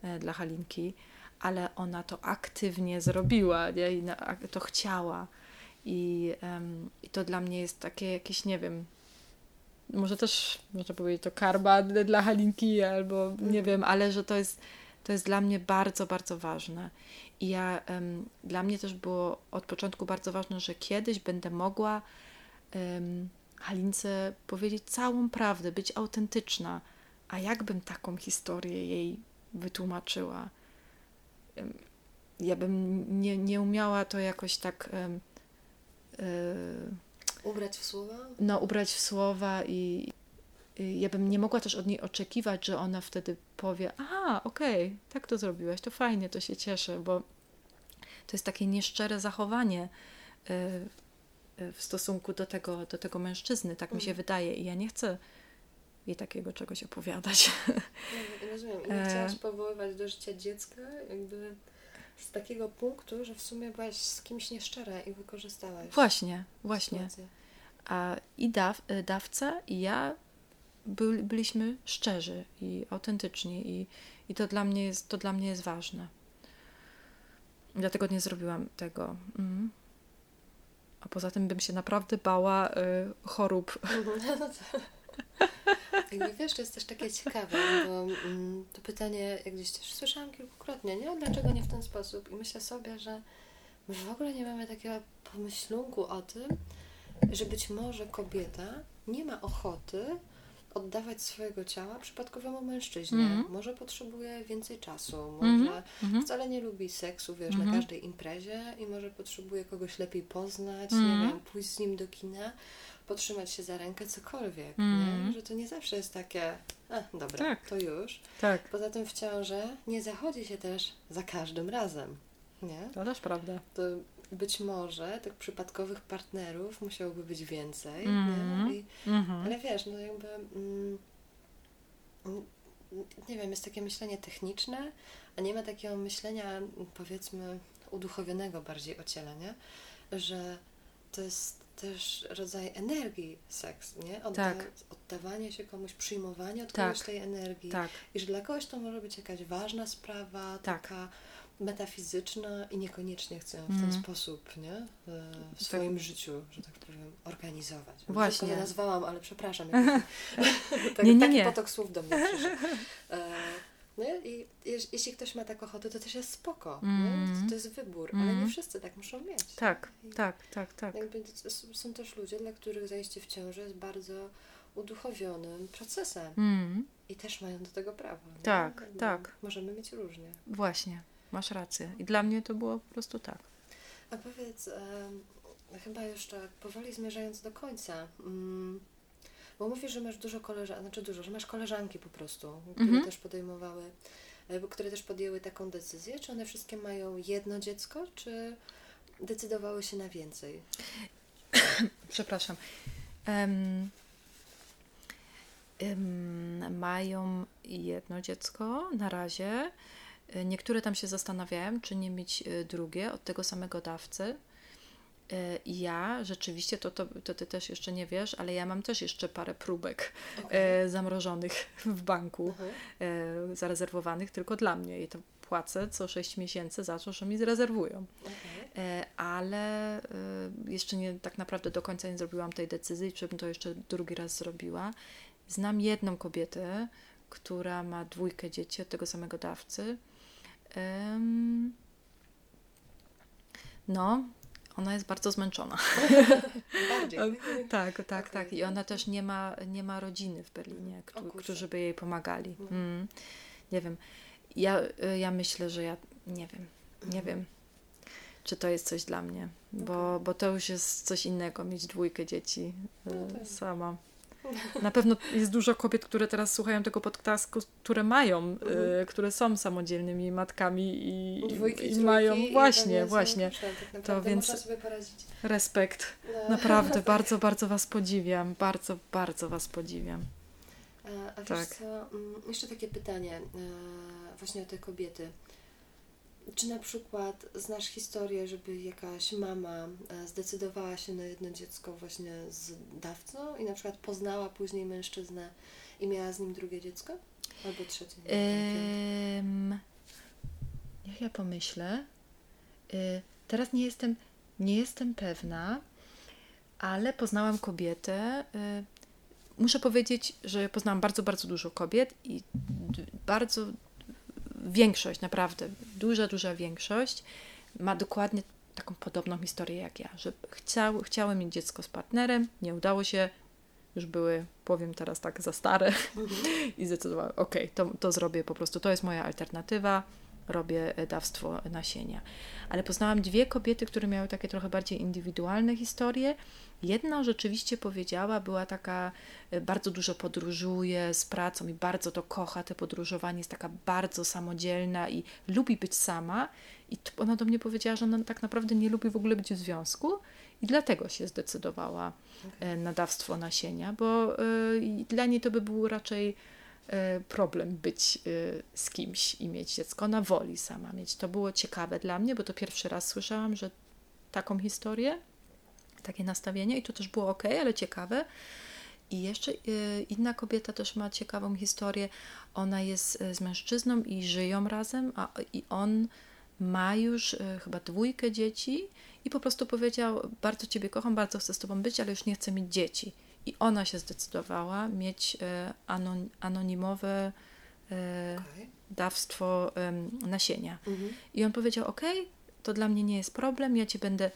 A: e, dla Halinki, ale ona to aktywnie zrobiła nie? i to chciała. I, em, I to dla mnie jest takie jakieś, nie wiem, może też można powiedzieć to karma dla Halinki, albo nie wiem, ale że to jest, to jest dla mnie bardzo, bardzo ważne. I ja, em, dla mnie też było od początku bardzo ważne, że kiedyś będę mogła em, Halince powiedzieć całą prawdę, być autentyczna. A jakbym taką historię jej wytłumaczyła? Ja bym nie, nie umiała to jakoś tak e,
B: Ubrać w słowa?
A: no, ubrać w słowa i i ja bym nie mogła też od niej oczekiwać, że ona wtedy powie, aha, okej, tak to zrobiłaś, to fajnie, to się cieszę, bo to jest takie nieszczere zachowanie y, y, w stosunku do tego, do tego mężczyzny, tak mi się
B: Mhm.
A: wydaje i ja nie chcę jej takiego czegoś opowiadać.
B: No, rozumiem. I nie
A: E.
B: chciałaś powoływać do życia dziecka jakby z takiego punktu, że w sumie byłaś z kimś nieszczera i wykorzystałaś
A: Właśnie, właśnie.
B: sytuację.
A: A i daw, y, dawca, i ja byli, byliśmy szczerzy i autentyczni i, i to, dla mnie jest, to dla mnie jest ważne. Dlatego nie zrobiłam tego. Mhm. A poza tym bym się naprawdę bała y, chorób. [LAUGHS]
B: No to- [LAUGHS] Jakby wiesz, to jest też takie ciekawe, bo mm, to pytanie, jak gdzieś też słyszałam kilkukrotnie, nie? Dlaczego nie w ten sposób? I myślę sobie, że my w ogóle nie mamy takiego pomyślunku o tym, że być może kobieta nie ma ochoty oddawać swojego ciała przypadkowemu mężczyźnie.
A: Mhm.
B: Może potrzebuje więcej czasu,
A: Mhm.
B: może
A: Mhm.
B: wcale nie lubi seksu, wiesz,
A: Mhm.
B: na każdej imprezie i może potrzebuje kogoś lepiej poznać,
A: Mhm.
B: nie wiem, pójść z nim do kina, potrzymać się za rękę, cokolwiek,
A: Mhm.
B: nie? Że to nie zawsze jest takie, a dobra,
A: Tak.
B: to już.
A: Tak,
B: Poza tym w ciąży nie zachodzi się też za każdym razem, nie?
A: to też prawda.
B: To być może tych przypadkowych partnerów musiałoby być więcej, nie? I,
A: Mhm.
B: ale wiesz, no jakby mm, mm, nie wiem, jest takie myślenie techniczne, a nie ma takiego myślenia mm, powiedzmy uduchowionego bardziej o ciele, nie? Że to jest też rodzaj energii seks, nie? Odda-
A: Tak.
B: Oddawanie się komuś, przyjmowanie od
A: Tak.
B: kogoś tej energii.
A: Tak,
B: I że dla kogoś to może być jakaś ważna sprawa,
A: Tak.
B: taka metafizyczna i niekoniecznie chcę w
A: Mhm.
B: ten sposób, nie? W swoim życiu, że tak powiem, organizować.
A: Właśnie.
B: Brzydko to nazwałam, ale przepraszam. [LAUGHS] jak- [LAUGHS] tak,
A: Nie, nie,
B: taki
A: nie.
B: potok słów do mnie przyszedł. E, nie? I jeśli ktoś ma taką ochotę, to też jest spoko. Nie?
A: Mhm.
B: To, to jest wybór, ale
A: Mhm.
B: nie wszyscy tak muszą mieć.
A: tak, tak, tak, tak.
B: Jakby są też ludzie, dla których zajście w ciąży jest bardzo uduchowionym procesem.
A: Mm,
B: I też mają do tego prawo. nie?
A: Tak,
B: Jakby
A: tak.
B: Możemy mieć różnie.
A: właśnie, masz rację. I dla mnie to było po prostu tak.
B: A powiedz, chyba tak powoli zmierzając do końca, mm, bo mówisz, że masz dużo koleżanek, znaczy dużo, że masz koleżanki po prostu, które
A: Mhm.
B: też podejmowały, e, które też podjęły taką decyzję. Czy one wszystkie mają jedno dziecko, czy decydowały się na więcej? [COUGHS]
A: Przepraszam. Em, em, mają jedno dziecko na razie. E, Niektóre tam się zastanawiają, czy nie mieć e, drugie od tego samego dawcy. I ja rzeczywiście, to, to, to ty też jeszcze nie wiesz, ale ja mam też jeszcze parę próbek e, zamrożonych [LAUGHS] w banku,
B: Mhm.
A: e, zarezerwowanych tylko dla mnie. I to płacę co 6 miesięcy za to, że mi zrezerwują. E, ale jeszcze nie tak naprawdę do końca nie zrobiłam tej decyzji, czy bym to jeszcze drugi raz zrobiła. Znam jedną kobietę, która ma dwójkę dzieci od tego samego dawcy. Em, no, ona jest bardzo zmęczona.
B: Bardziej. [LAUGHS]
A: tak, tak, tak.
B: Okej.
A: I ona też nie ma, nie ma rodziny w Berlinie,
B: O
A: któ-
B: kurczę.
A: którzy by jej pomagali.
B: No.
A: Mm. Nie wiem. Ja, ja myślę, że ja nie wiem. Nie
B: Mhm.
A: wiem, czy to jest coś dla mnie, bo, bo to już jest coś innego, mieć dwójkę dzieci
B: No tak.
A: sama. Na pewno jest dużo kobiet, które teraz słuchają tego podcastu, które mają, y,
B: Mhm.
A: które są samodzielnymi matkami i,
B: Dwójki,
A: i
B: trójki
A: mają
B: i
A: właśnie, właśnie
B: Tak naprawdę
A: więc- respekt.
B: No.
A: Naprawdę, [LAUGHS] bardzo, bardzo Was podziwiam. Bardzo, bardzo Was podziwiam.
B: A, a
A: Tak.
B: mm, jeszcze takie pytanie e, właśnie o te kobiety. Czy na przykład znasz historię, żeby jakaś mama e, zdecydowała się na jedno dziecko właśnie z dawcą i na przykład poznała później mężczyznę i miała z nim drugie dziecko? Albo trzecie?
A: Ym, niech ja pomyślę. Y, teraz nie jestem, nie jestem pewna, ale poznałam kobietę. Y, muszę powiedzieć, że poznałam bardzo, bardzo dużo kobiet i bardzo większość, naprawdę. Duża, duża większość ma dokładnie taką podobną historię jak ja, że chciały, chciały mieć dziecko z partnerem, nie udało się, już były, powiem teraz tak, za stare. [LAUGHS] I zdecydowały, ok, to, to zrobię po prostu, to jest moja alternatywa, robię e, dawstwo nasienia. Ale poznałam dwie kobiety, które miały takie trochę bardziej indywidualne historie. Jedna rzeczywiście powiedziała, była taka, e, bardzo dużo podróżuje z pracą i bardzo to kocha, te podróżowanie, jest taka bardzo samodzielna i lubi być sama. I ona do mnie powiedziała, że ona tak naprawdę nie lubi w ogóle być w związku i dlatego się zdecydowała e, na dawstwo nasienia, bo dla niej to by był raczej problem być e, z kimś i mieć dziecko. Ona woli sama mieć. To było ciekawe dla mnie, bo to pierwszy raz słyszałam, że taką historię, takie nastawienie i to też było ok, ale ciekawe. I jeszcze e, inna kobieta też ma ciekawą historię. Ona jest z mężczyzną i żyją razem, a i on ma już chyba dwójkę dzieci i po prostu powiedział: Bardzo Ciebie kocham, bardzo chcę z Tobą być, ale już nie chcę mieć dzieci. I ona się zdecydowała mieć e, anon, anonimowe e,
B: Okej.
A: dawstwo nasienia.
B: Mhm.
A: I on powiedział: OK, to dla mnie nie jest problem, ja Cię będę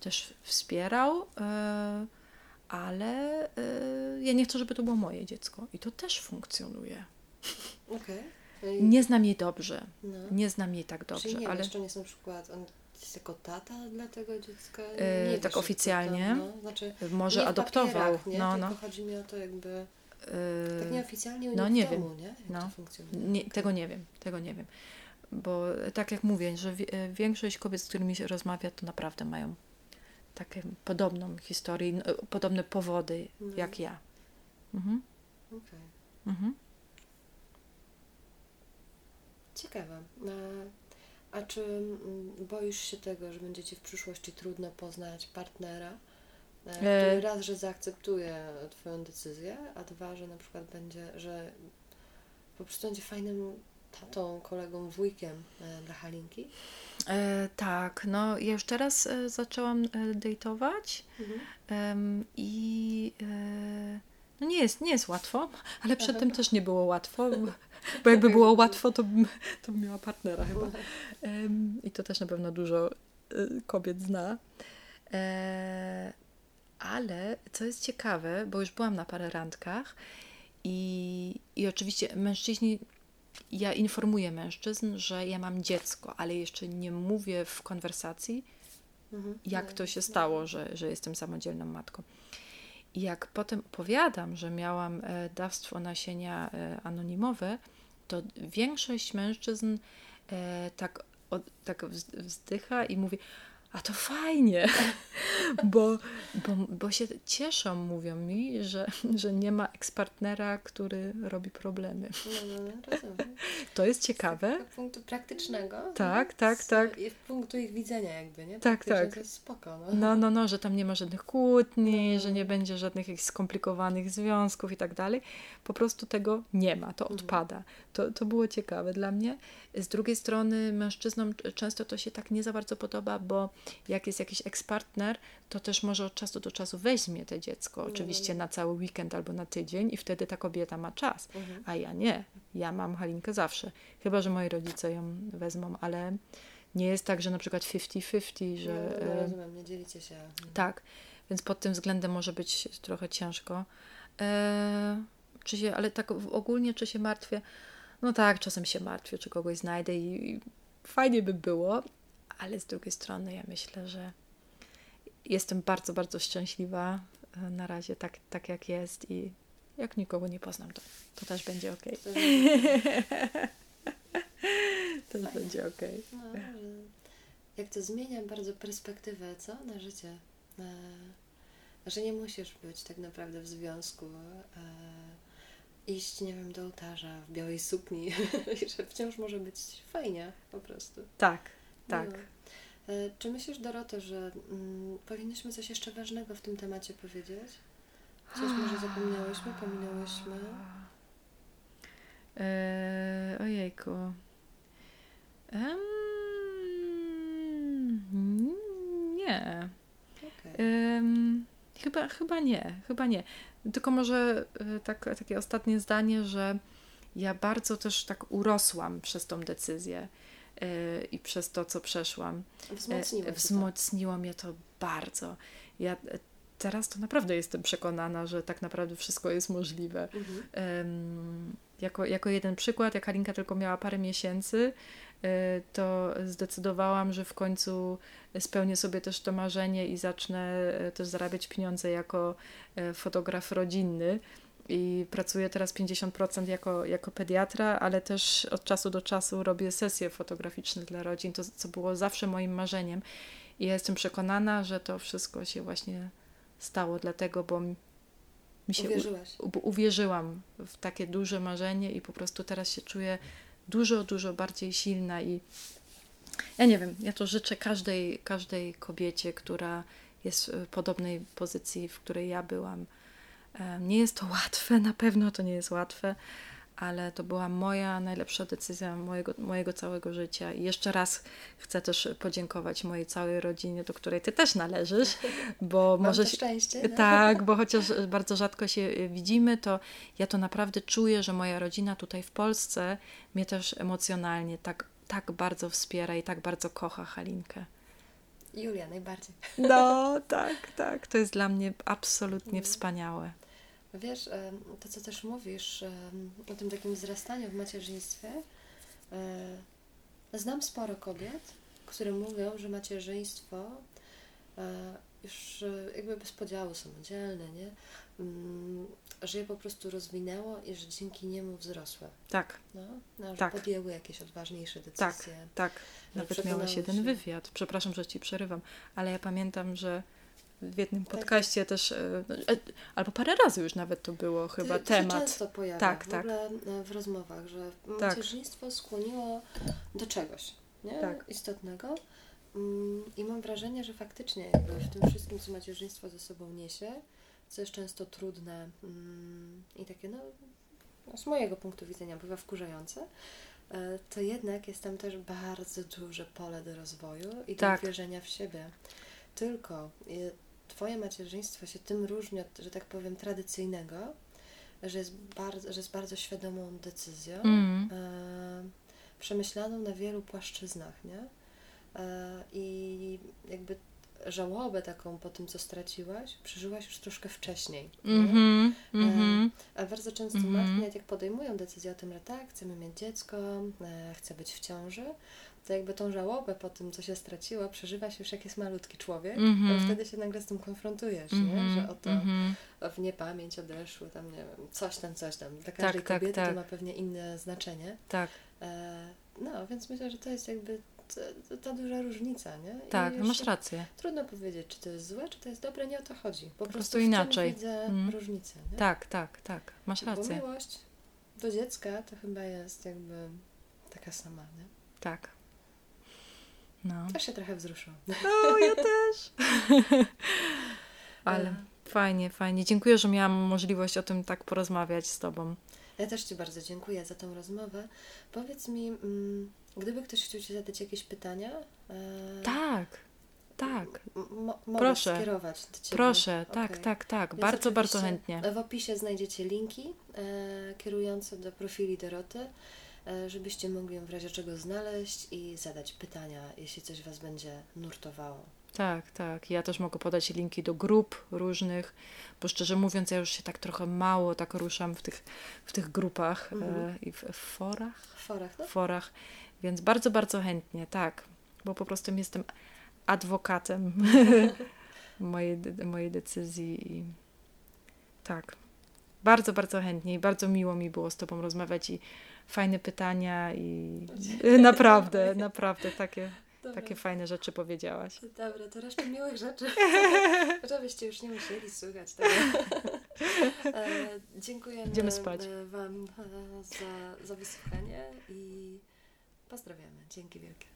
A: też wspierał, e, ale ja nie chcę, żeby to było moje dziecko. I to też funkcjonuje.
B: Okej. I-
A: Nie znam jej dobrze.
B: No.
A: Nie znam jej tak
B: Czyli
A: dobrze,
B: nie
A: ale
B: czy on jest na przykład, on jest jako tata dla tego dziecka?
A: E,
B: nie
A: tak
B: jak to
A: oficjalnie?
B: tam, no, znaczy,
A: może
B: nie
A: adoptował.
B: nie?
A: No,
B: Tylko
A: no.
B: chodzi mi o to jakby,
A: E,
B: tak nieoficjalnie
A: no, nie
B: w
A: wiem.
B: domu, nie? Jak
A: No.
B: to funkcjonuje.
A: Nie. Tego nie wiem, tego nie wiem. Bo e, tak jak mówię, że wi- większość kobiet, z którymi się rozmawia, to naprawdę mają taką podobną historię, podobne powody
B: No.
A: jak ja. Mhm.
B: Okej.
A: Mhm.
B: Ciekawe. A, a czy mm, boisz się tego, że będzie Ci w przyszłości trudno poznać partnera, e, który raz, że zaakceptuje Twoją decyzję, a dwa, że na przykład będzie, że po prostu będzie fajnym tatą, kolegą, wujkiem e, dla Halinki?
A: E, tak, no ja już teraz e, zaczęłam e, dejtować
B: Mhm.
A: i e, no nie jest, nie jest łatwo, ale przedtem też nie było łatwo, bo, jakby było łatwo, to bym, to bym miała partnera chyba. I to też na pewno dużo y, kobiet zna. E, ale co jest ciekawe, bo już byłam na parę randkach i, i oczywiście mężczyźni, ja informuję mężczyzn, że ja mam dziecko, ale jeszcze nie mówię w konwersacji,
B: Mhm.
A: jak to się stało, że, że jestem samodzielną matką. I jak potem opowiadam, że miałam e, dawstwo nasienia e, anonimowe, to większość mężczyzn e, tak, od, tak wz- wzdycha i mówi, a to fajnie, [LAUGHS] bo, bo, bo się cieszą, mówią mi, że, że nie ma ekspartnera, który robi problemy.
B: No, no, no, rozumiem. [LAUGHS]
A: To jest ciekawe.
B: Z punktu praktycznego.
A: Tak,
B: nie?
A: tak,
B: Z,
A: tak.
B: I z punktu ich widzenia jakby, nie?
A: Tak, tak.
B: To jest spoko, no.
A: No, no, no, że tam nie ma żadnych kłótni,
B: No.
A: że nie będzie żadnych skomplikowanych związków i tak dalej. Po prostu tego nie ma, to
B: Mhm.
A: odpada. To, to było ciekawe dla mnie. Z drugiej strony mężczyznom często to się tak nie za bardzo podoba, bo jak jest jakiś ekspartner, to też może od czasu do czasu weźmie te dziecko,
B: no,
A: oczywiście na cały weekend albo na tydzień i wtedy ta kobieta ma czas.
B: Mhm.
A: A ja nie. Ja mam Halinkę zawsze. Chyba, że moi rodzice ją wezmą, ale nie jest tak, że na przykład 50-50, że...
B: no, no,
A: e,
B: rozumiem, nie dzielicie się.
A: tak, więc pod tym względem może być trochę ciężko. E, czy się, ale tak ogólnie, czy się martwię? No tak, czasem się martwię, czy kogoś znajdę i, i fajnie by było, ale z drugiej strony ja myślę, że jestem bardzo, bardzo szczęśliwa e, na razie tak, tak jak jest i jak nikogo nie poznam, to, to też będzie ok.
B: To,
A: Też będzie ok. [LAUGHS]
B: no, jak to zmienia bardzo perspektywę, co? Na życie. E, że nie musisz być tak naprawdę w związku, e, iść, nie wiem, do ołtarza w białej sukni [LAUGHS] że wciąż może być fajnie po prostu.
A: Tak, tak.
B: No. E, Czy myślisz, Doroto, że mm, powinniśmy coś jeszcze ważnego w tym temacie powiedzieć? Coś [GASPS] może zapomniałyśmy, pominęłyśmy?
A: Eee, ojejku. Em, nie.
B: Okej.
A: Em, chyba, chyba nie, chyba nie. Tylko może e, tak, takie ostatnie zdanie, że ja bardzo też tak urosłam przez tą decyzję e, i przez to, co przeszłam.
B: Wzmocniło to.
A: Wzmocniło mnie to bardzo. Ja teraz to naprawdę jestem przekonana, że tak naprawdę wszystko jest możliwe.
B: Mhm.
A: Jako, jako jeden przykład, jak Halinka tylko miała parę miesięcy, to zdecydowałam, że w końcu spełnię sobie też to marzenie i zacznę e, też zarabiać pieniądze jako e, fotograf rodzinny. I pracuję teraz 50% jako, jako pediatra, ale też od czasu do czasu robię sesje fotograficzne dla rodzin, to co było zawsze moim marzeniem. I ja jestem przekonana, że to wszystko się właśnie stało, dlatego, bo mi się u- uwierzyłam w takie duże marzenie i po prostu teraz się czuję dużo, dużo bardziej silna i ja nie wiem, ja to życzę każdej, każdej kobiecie, która jest w podobnej pozycji, w której ja byłam. Em, Nie jest to łatwe, na pewno to nie jest łatwe, ale to była moja najlepsza decyzja mojego, mojego całego życia. I jeszcze raz chcę też podziękować mojej całej rodzinie, do której ty też należysz, bo
B: Mam
A: może
B: szczęście.
A: tak, bo [LAUGHS] chociaż bardzo rzadko się widzimy, to ja to naprawdę czuję, że moja rodzina tutaj w Polsce mnie też emocjonalnie tak, tak bardzo wspiera i tak bardzo kocha Halinkę.
B: Julia najbardziej.
A: No, [LAUGHS] tak, tak. To jest dla mnie absolutnie
B: Mhm.
A: wspaniałe.
B: Wiesz, em, to co też mówisz em, o tym takim wzrastaniu w macierzyństwie, e, znam sporo kobiet, które mówią, że macierzyństwo e, już e, jakby bez podziału samodzielne, nie? Mm, Że je po prostu rozwinęło i że dzięki niemu wzrosły.
A: Tak,
B: No, no, że
A: Tak.
B: podjęły jakieś odważniejsze
A: tak,
B: decyzje.
A: tak.
B: że
A: Nawet miałeś jeden wywiad. Przepraszam, że ci przerywam, ale ja pamiętam, że w jednym
B: Tak.
A: podcaście też, e, e, albo parę razy już nawet to było chyba
B: to się
A: temat.
B: często pojawia
A: Tak,
B: w
A: tak.
B: ogóle e, w rozmowach, że
A: Tak.
B: macierzyństwo skłoniło do czegoś nie?
A: Tak.
B: istotnego. Mm, I mam wrażenie, że faktycznie jakby w tym wszystkim, co macierzyństwo ze sobą niesie, co jest często trudne mm, i takie, no, no, z mojego punktu widzenia bywa wkurzające, to jednak jest tam też bardzo duże pole do rozwoju i do
A: Tak.
B: uwierzenia w siebie. Tylko Twoje macierzyństwo się tym różni od, że tak powiem, tradycyjnego, że jest bardzo, że jest bardzo świadomą decyzją,
A: Mm.
B: e, przemyślaną na wielu płaszczyznach, nie? E, I jakby żałobę taką po tym, co straciłaś, przeżyłaś już troszkę wcześniej. nie?
A: Mhm, mhm.
B: A bardzo często
A: Mhm.
B: matki, nawet jak podejmują decyzję o tym, że tak, chcemy mieć dziecko, e, chcę być w ciąży, to jakby tą żałobę po tym, co się straciło, przeżywa się już jak jest malutki człowiek,
A: Mhm.
B: to wtedy się nagle z tym konfrontujesz, nie?
A: Mhm,
B: że oto
A: mhm.
B: w niepamięć odeszły, tam nie wiem, coś tam, coś tam. Dla każdej
A: tak,
B: kobiety
A: tak.
B: to ma pewnie inne znaczenie.
A: Tak,
B: E, no, więc myślę, że to jest jakby t- ta duża różnica, nie? I
A: tak, masz rację.
B: Trudno powiedzieć, czy to jest złe, czy to jest dobre, nie o to chodzi. Po,
A: prostu
B: w
A: inaczej.
B: Widzę
A: Mhm.
B: różnicę, nie?
A: Tak, tak, tak, masz
B: Bo
A: rację.
B: miłość do dziecka to chyba jest jakby taka sama, nie?
A: Tak. No.
B: Też się trochę wzruszyłam.
A: No, ja też. [LAUGHS] Ale fajnie, fajnie. Dziękuję, że miałam możliwość o tym tak porozmawiać z Tobą.
B: Ja też Ci bardzo dziękuję za tą rozmowę. Powiedz mi, mm, gdyby ktoś chciał Ci zadać jakieś pytania, e,
A: Tak, tak.
B: m-
A: Proszę.
B: skierować do Ciebie.
A: Proszę, tak,
B: Okej.
A: tak, tak.
B: Więc
A: Bardzo, bardzo chętnie.
B: W opisie znajdziecie linki e, kierujące do profili Doroty, e, żebyście mogli ją w razie czego znaleźć i zadać pytania, jeśli coś Was będzie nurtowało.
A: Tak, tak. Ja też mogę podać linki do grup różnych, bo szczerze mówiąc, ja już się tak trochę mało tak ruszam w tych, w tych grupach
B: Mhm.
A: e, i w, w forach.
B: Forach, no?
A: forach, więc bardzo, bardzo chętnie, tak, bo po prostu jestem adwokatem [LAUGHS] mojej, mojej decyzji i tak, bardzo, bardzo chętnie i bardzo miło mi było z Tobą rozmawiać i fajne pytania i naprawdę, [LAUGHS] naprawdę takie,
B: Dobra.
A: takie fajne rzeczy powiedziałaś.
B: Dobra, to resztę miłych rzeczy. [LAUGHS] Żebyście już nie musieli słuchać tego. [LAUGHS] E, dziękujemy
A: Idziemy spać.
B: e, Wam e, za, za wysłuchanie i pozdrawiamy. Dzięki wielkie.